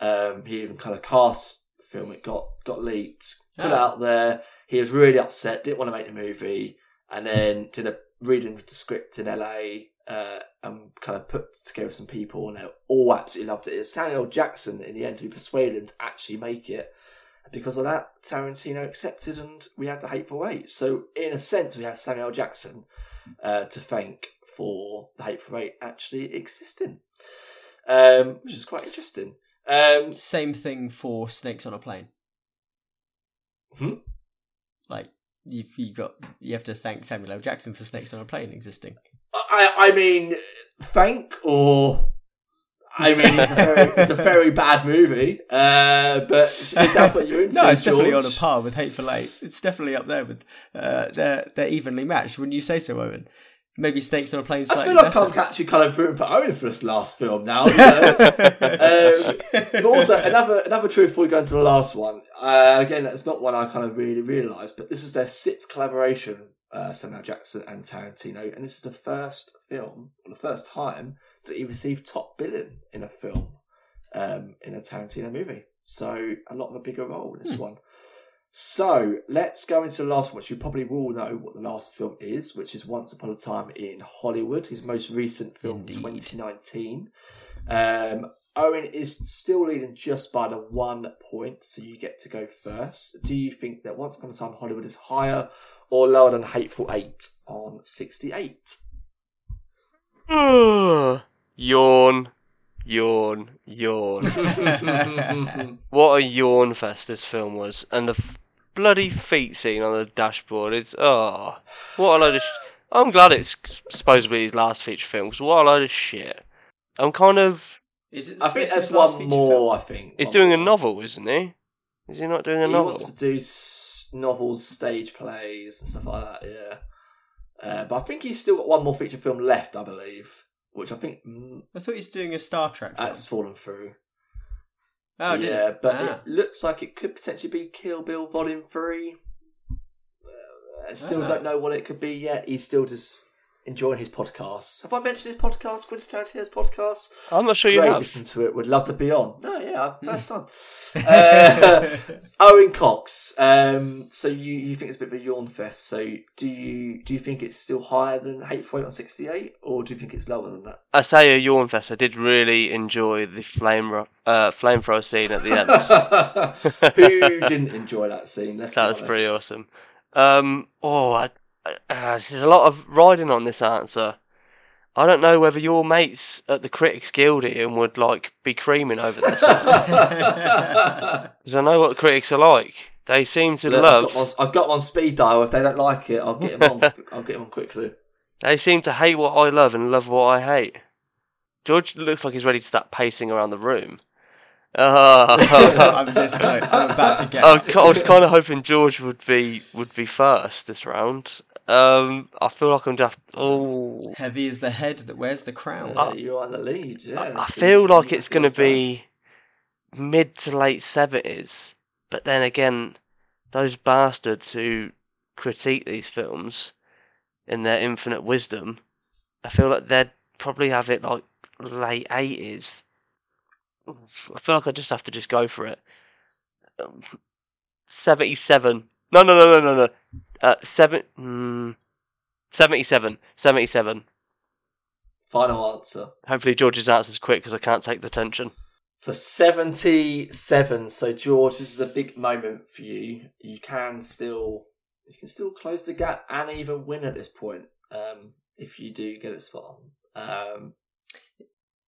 um, he even kind of cast the film. It got got leaked, put Oh. out there. He was really upset, didn't want to make the movie, and then did a reading of the script in LA. Uh, and kind of put together some people, and they all absolutely loved it. It was Samuel Jackson in the end who persuaded him to actually make it because of that, Tarantino accepted, and we had the Hateful Eight. So, in a sense, we have Samuel Jackson uh, to thank for the Hateful Eight actually existing, um, which is quite interesting. Um, same thing for Snakes on a Plane. Hmm? Like you've you got you have to thank Samuel L. Jackson for Snakes on a Plane existing. I, I mean, thank or. I mean, it's a very, it's a very bad movie, uh, but if that's what you're into. no, it's definitely on a par with Hateful Eight. It's definitely up there with uh, they're they're evenly matched. Wouldn't you say so, Owen, maybe Snakes on a Plane I feel like better. I'm actually kind of rooting for Owen for this last film now. You know? um, but also another another truth before we go into the last one. Uh, again, that's not one I kind of really realised, but this is their sixth collaboration, uh, Samuel Jackson and Tarantino, and this is the first film, or the first time that he received top billing in a film, um, in a Tarantino movie. So a lot of a bigger role in this one. So let's go into the last one, which you probably will know what the last film is, which is Once Upon a Time in Hollywood, his most recent film Indeed. from 2019. Um, Owen is still leading just by the one point, so you get to go first. Do you think that Once Upon a Time in Hollywood is higher or lower than Hateful Eight on 68? yawn, yawn, yawn. what a yawn fest this film was, and the f- bloody feet scene on the dashboard. It's oh, what a load of. Sh- I'm glad it's supposedly his last feature film. 'cause what a load of shit. I'm kind of. Is it I think supposed to there's be the last one more, film? I think. He's one doing a novel, isn't he? Is he not doing a He novel? wants to do s- novels, stage plays, and stuff like that, yeah. Uh, but I think he's still got one more feature film left, I believe, which I think mm, I thought he was doing a Star Trek. Film. that's fallen through. Oh, did yeah, but Ah. it looks like it could potentially be Kill Bill Volume 3. Uh, I still Ah. don't know what it could be yet. He's still just enjoying his podcast. Have I mentioned his podcast, Quentin Tarantino's podcast? I'm not sure you Great, have. listen to it. Would love to be on. No, yeah, first time. uh, Owen Cox. Um, so you, you think it's a bit of a yawn fest. So do you do you think it's still higher than Hateful Eight on sixty eight, or do you think it's lower than that? I say a yawn fest. I did really enjoy the flame ro- uh, flamethrower scene at the end. Who didn't enjoy that scene? Let's that be was pretty awesome. Um, oh, I, uh, there's a lot of riding on this answer. I don't know whether your mates at the Critics Guild Ian would like be creaming over this because I know what critics are like. They seem to Look, love. I've, got them on, I've got them on speed dial. If they don't like it, I'll get them on. I'll get them on quickly. They seem to hate what I love and love what I hate. George looks like he's ready to start pacing around the room. Uh, I'm this close. I'm about to get. I I was kind of hoping George would be would be first this round. Um, I feel like I'm just. Oh, Heavy is the head that wears the crown. Yeah, you're on the lead. Yeah, I, I feel like get it's going to be mid to late seventies. But then again, those bastards who critique these films in their infinite wisdom, I feel like they'd probably have it like late eighties. I feel like I just have to just go for it. Um, Seventy-seven. No, no, no, no, no, no. Uh, seven. Mm, Seventy-seven. Seventy-seven. Final answer. Hopefully George's answer's quick because I can't take the tension. So 77. So George, this is a big moment for you. You can still you can still close the gap and even win at this point. Um, if you do get it spot on. Um,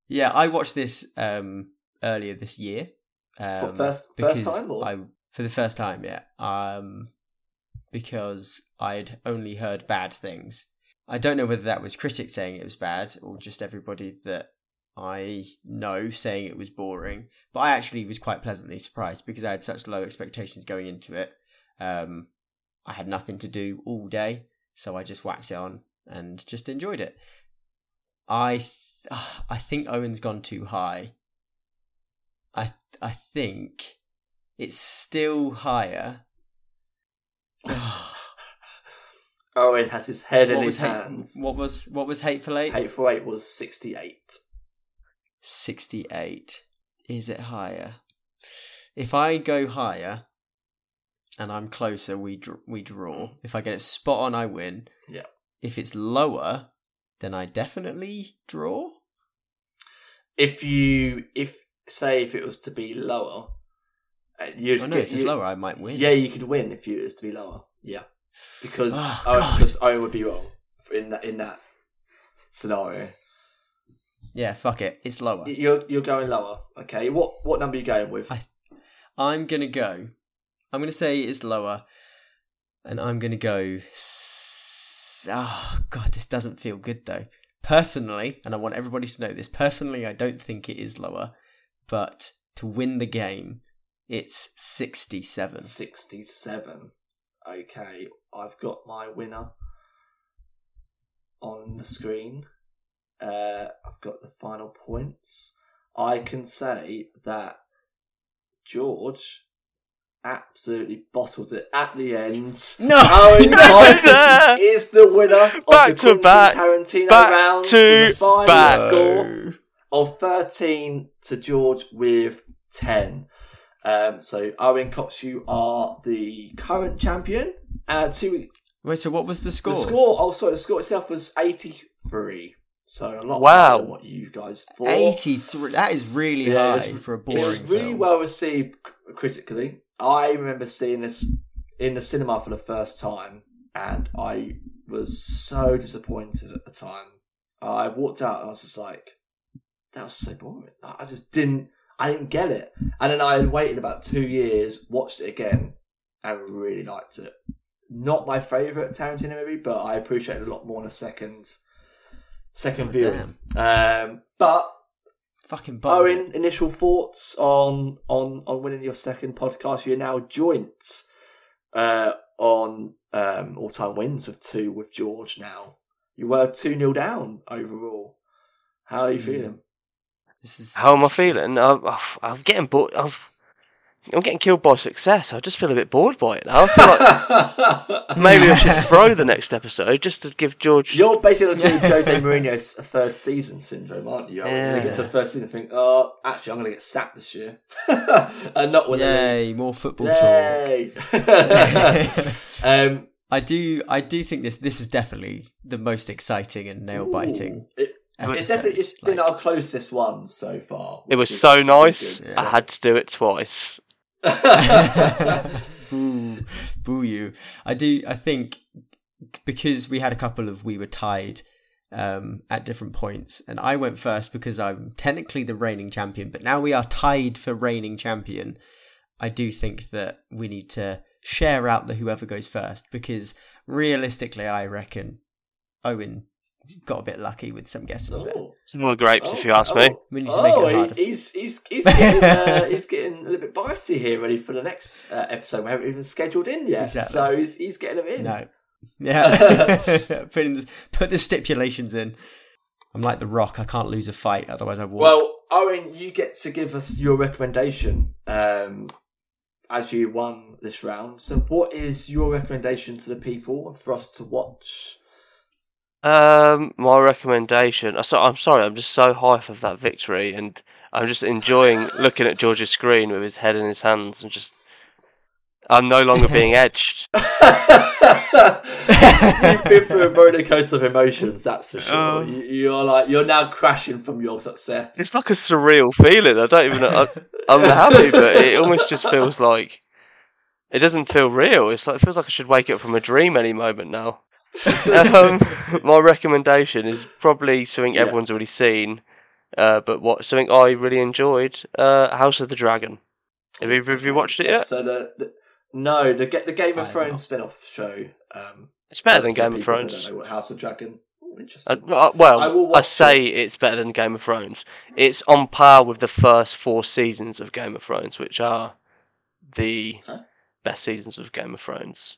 Yeah, I watched this um, earlier this year. Um, For first- first time, or? I, for the first time, yeah. Um, because I'd only heard bad things. I don't know whether that was critics saying it was bad or just everybody that I know saying it was boring. But I actually was quite pleasantly surprised because I had such low expectations going into it. Um, I had nothing to do all day, so I just whacked it on and just enjoyed it. I th- I think Owen's gone too high. I I think it's still higher. Owen has his head in his hate, hands. what was what was hateful eight? Hateful Eight was 68. Sixty eight. Is it higher? If I go higher, and I'm closer, we dr- we draw. If I get it spot on, I win. Yeah. If it's lower, then I definitely draw. If you, if say, if it was to be lower, uh, you'd Oh no, if it's you- lower, I might win. Yeah, you could win if it was to be lower. Yeah, because Oh, Owen, because Owen would be wrong in that in that scenario. Yeah, fuck it. It's lower. You're you're going lower. Okay, what what number are you going with? I- I'm gonna go. I'm gonna say it's lower, and I'm gonna go. s- Oh god, this doesn't feel good though. Personally, and I want everybody to know this. Personally, I don't think it is lower, but to win the game, it's sixty-seven. Sixty-seven. Okay, I've got my winner on the screen. Uh, I've got the final points. I can say that George absolutely bottled it at the end. No, Owen no, Cox is the winner of Back the to Quentin back, Tarantino back round to with a final back. score of 13 to George with 10. Um, so Owen Cox, you are the current champion. Uh, two, Wait, so what was the score? the score, oh sorry, the score itself was 83. so a lot Wow. than what you guys thought. 83. That is really Yeah, high it's- for a It boring was really film. well received critically. I remember seeing this in the cinema for the first time, and I was so disappointed at the time. I walked out and I was just like, "That was so boring." I just didn't, I didn't get it. And then I waited about two years, watched it again, and really liked it. Not my favorite Tarantino movie, but I appreciate it a lot more in a second, second Oh, viewing. Um, but Fucking. Owen, initial thoughts on on on winning your second podcast. You're now joint uh, on um, all time wins with two with George. Now you were two 0 down overall. How are you Mm. feeling? This is How am I feeling? I'm, I'm getting bored. I've, I'm getting killed by success. I just feel a bit bored by it now. I feel like maybe I should throw the next episode just to give George. You're basically going to do Jose Mourinho's third season syndrome, aren't you? You're going to get to the Yeah. first season and think, oh, actually, I'm going to get sacked this year, and not with Yay, more football talk. Yay! um, I do I do think this this was definitely the most exciting and nail biting. Ooh, it- episode. It's definitely it's been Like, our closest one so far. it was is- so nice. good, I had to do it twice. boo, boo you. I do. I think because we had a couple of we were tied um, at different points, and I went first because I'm technically the reigning champion. But now we are tied for reigning champion. I do think that we need to share out the whoever goes first because realistically, I reckon Owen got a bit lucky with some guesses there. Oh. Some more grapes, if you Oh, ask me. oh. We need to make Oh, it he- harder. he's he's he's getting uh, he's getting a little bit bitey here, ready for the next uh, episode. We haven't even scheduled in yet, Exactly. so he's he's getting them in. No. Yeah. put, in, put the stipulations in. I'm like the rock. I can't lose a fight, otherwise I walk. Well, Owen, you get to give us your recommendation um, as you won this round. So, what is your recommendation to the people for us to watch? Um, my recommendation. I so, I'm sorry, I'm just so hyped of that victory, and I'm just enjoying looking at George's screen with his head in his hands, and just. I'm no longer being edged. You've been through a roller coaster of emotions, that's for sure. Oh. you, you're like you're now crashing from your success. It's like a surreal feeling. I don't even. I, I'm happy, but it almost just feels like it doesn't feel real. It's like it feels like I should wake up from a dream any moment now. um, my recommendation is probably something Yeah. everyone's already seen, uh, but what something I really enjoyed: uh, House of the Dragon. Have either of you watched it yet? So the, the no, the the Game of have Thrones spin-off show. Um, It's better than Game of people that Thrones. Don't know what House of Dragon. Uh, interesting. uh, I well, will I, watch say it's better than Game of Thrones. It's on par with the first four seasons of Game of Thrones, which are the Huh? best seasons of Game of Thrones.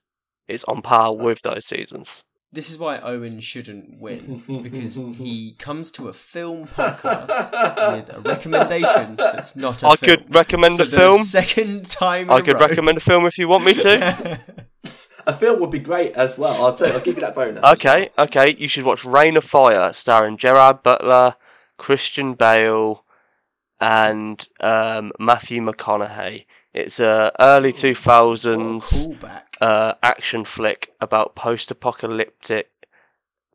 It's on par with those seasons. this is why Owen shouldn't win because he comes to a film podcast with a recommendation that's not a I film. could recommend For a the film. Second time. I in could row. recommend a film if you want me to. a film would be great as well. I'll tell you, I'll give you that bonus. as okay, okay. You should watch Reign of Fire, starring Gerard Butler, Christian Bale, and um, Matthew McConaughey. It's a early two thousands uh, action flick about post-apocalyptic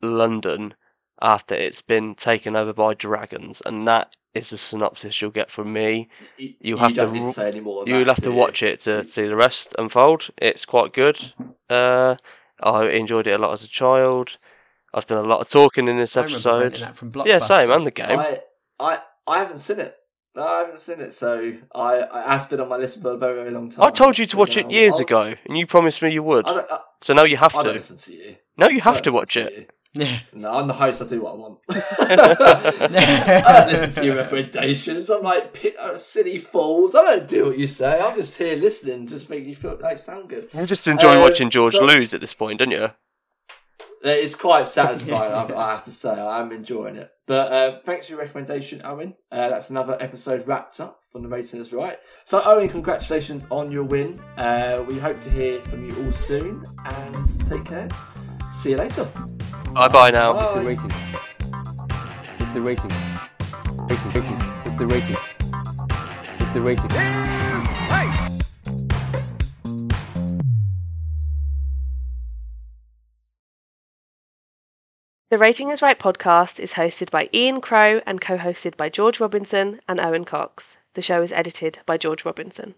London after it's been taken over by dragons, and that is the synopsis you'll get from me. You, you have to, need to say any more. You'll have to watch it to see the rest unfold. It's quite good. Uh, I enjoyed it a lot as a child. I've done a lot of talking in this episode. Yeah, same, and the game. I, I, I haven't seen it. No, I haven't seen it, so I, I has been on my list for a very, very long time. I told you to So watch it years I'll- ago, and you promised me you would. I don't, I, So now you have I don't to. listen to you. No, you I have don't to listen watch it. you. Yeah. No, I'm the host. I do what I want. I don't listen to your recommendations. I'm like pi- uh, silly fools. I don't do what you say. I'm just here listening, just make you feel like sound good. You just enjoy Uh, watching George so- lose at this point, don't you? It's quite satisfying. I, I have to say, I am enjoying it. But uh, thanks for your recommendation, Owen. Uh, that's another episode wrapped up from the Rating is Right. So, Owen, congratulations on your win. Uh, we hope to hear from you all soon, and take care. See you later. Bye bye now. It's the Bye. rating. It's the rating. Rating, rating. It's the rating. It's the rating. The Rating is Right podcast is hosted by Ian Crow and co hosted by George Robinson and Owen Cox. The show is edited by George Robinson.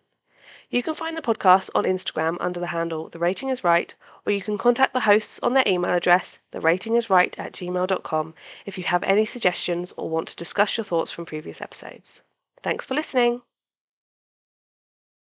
You can find the podcast on Instagram under the handle The Rating is Right, or you can contact the hosts on their email address, theratingisright at gmail.com, if you have any suggestions or want to discuss your thoughts from previous episodes. Thanks for listening.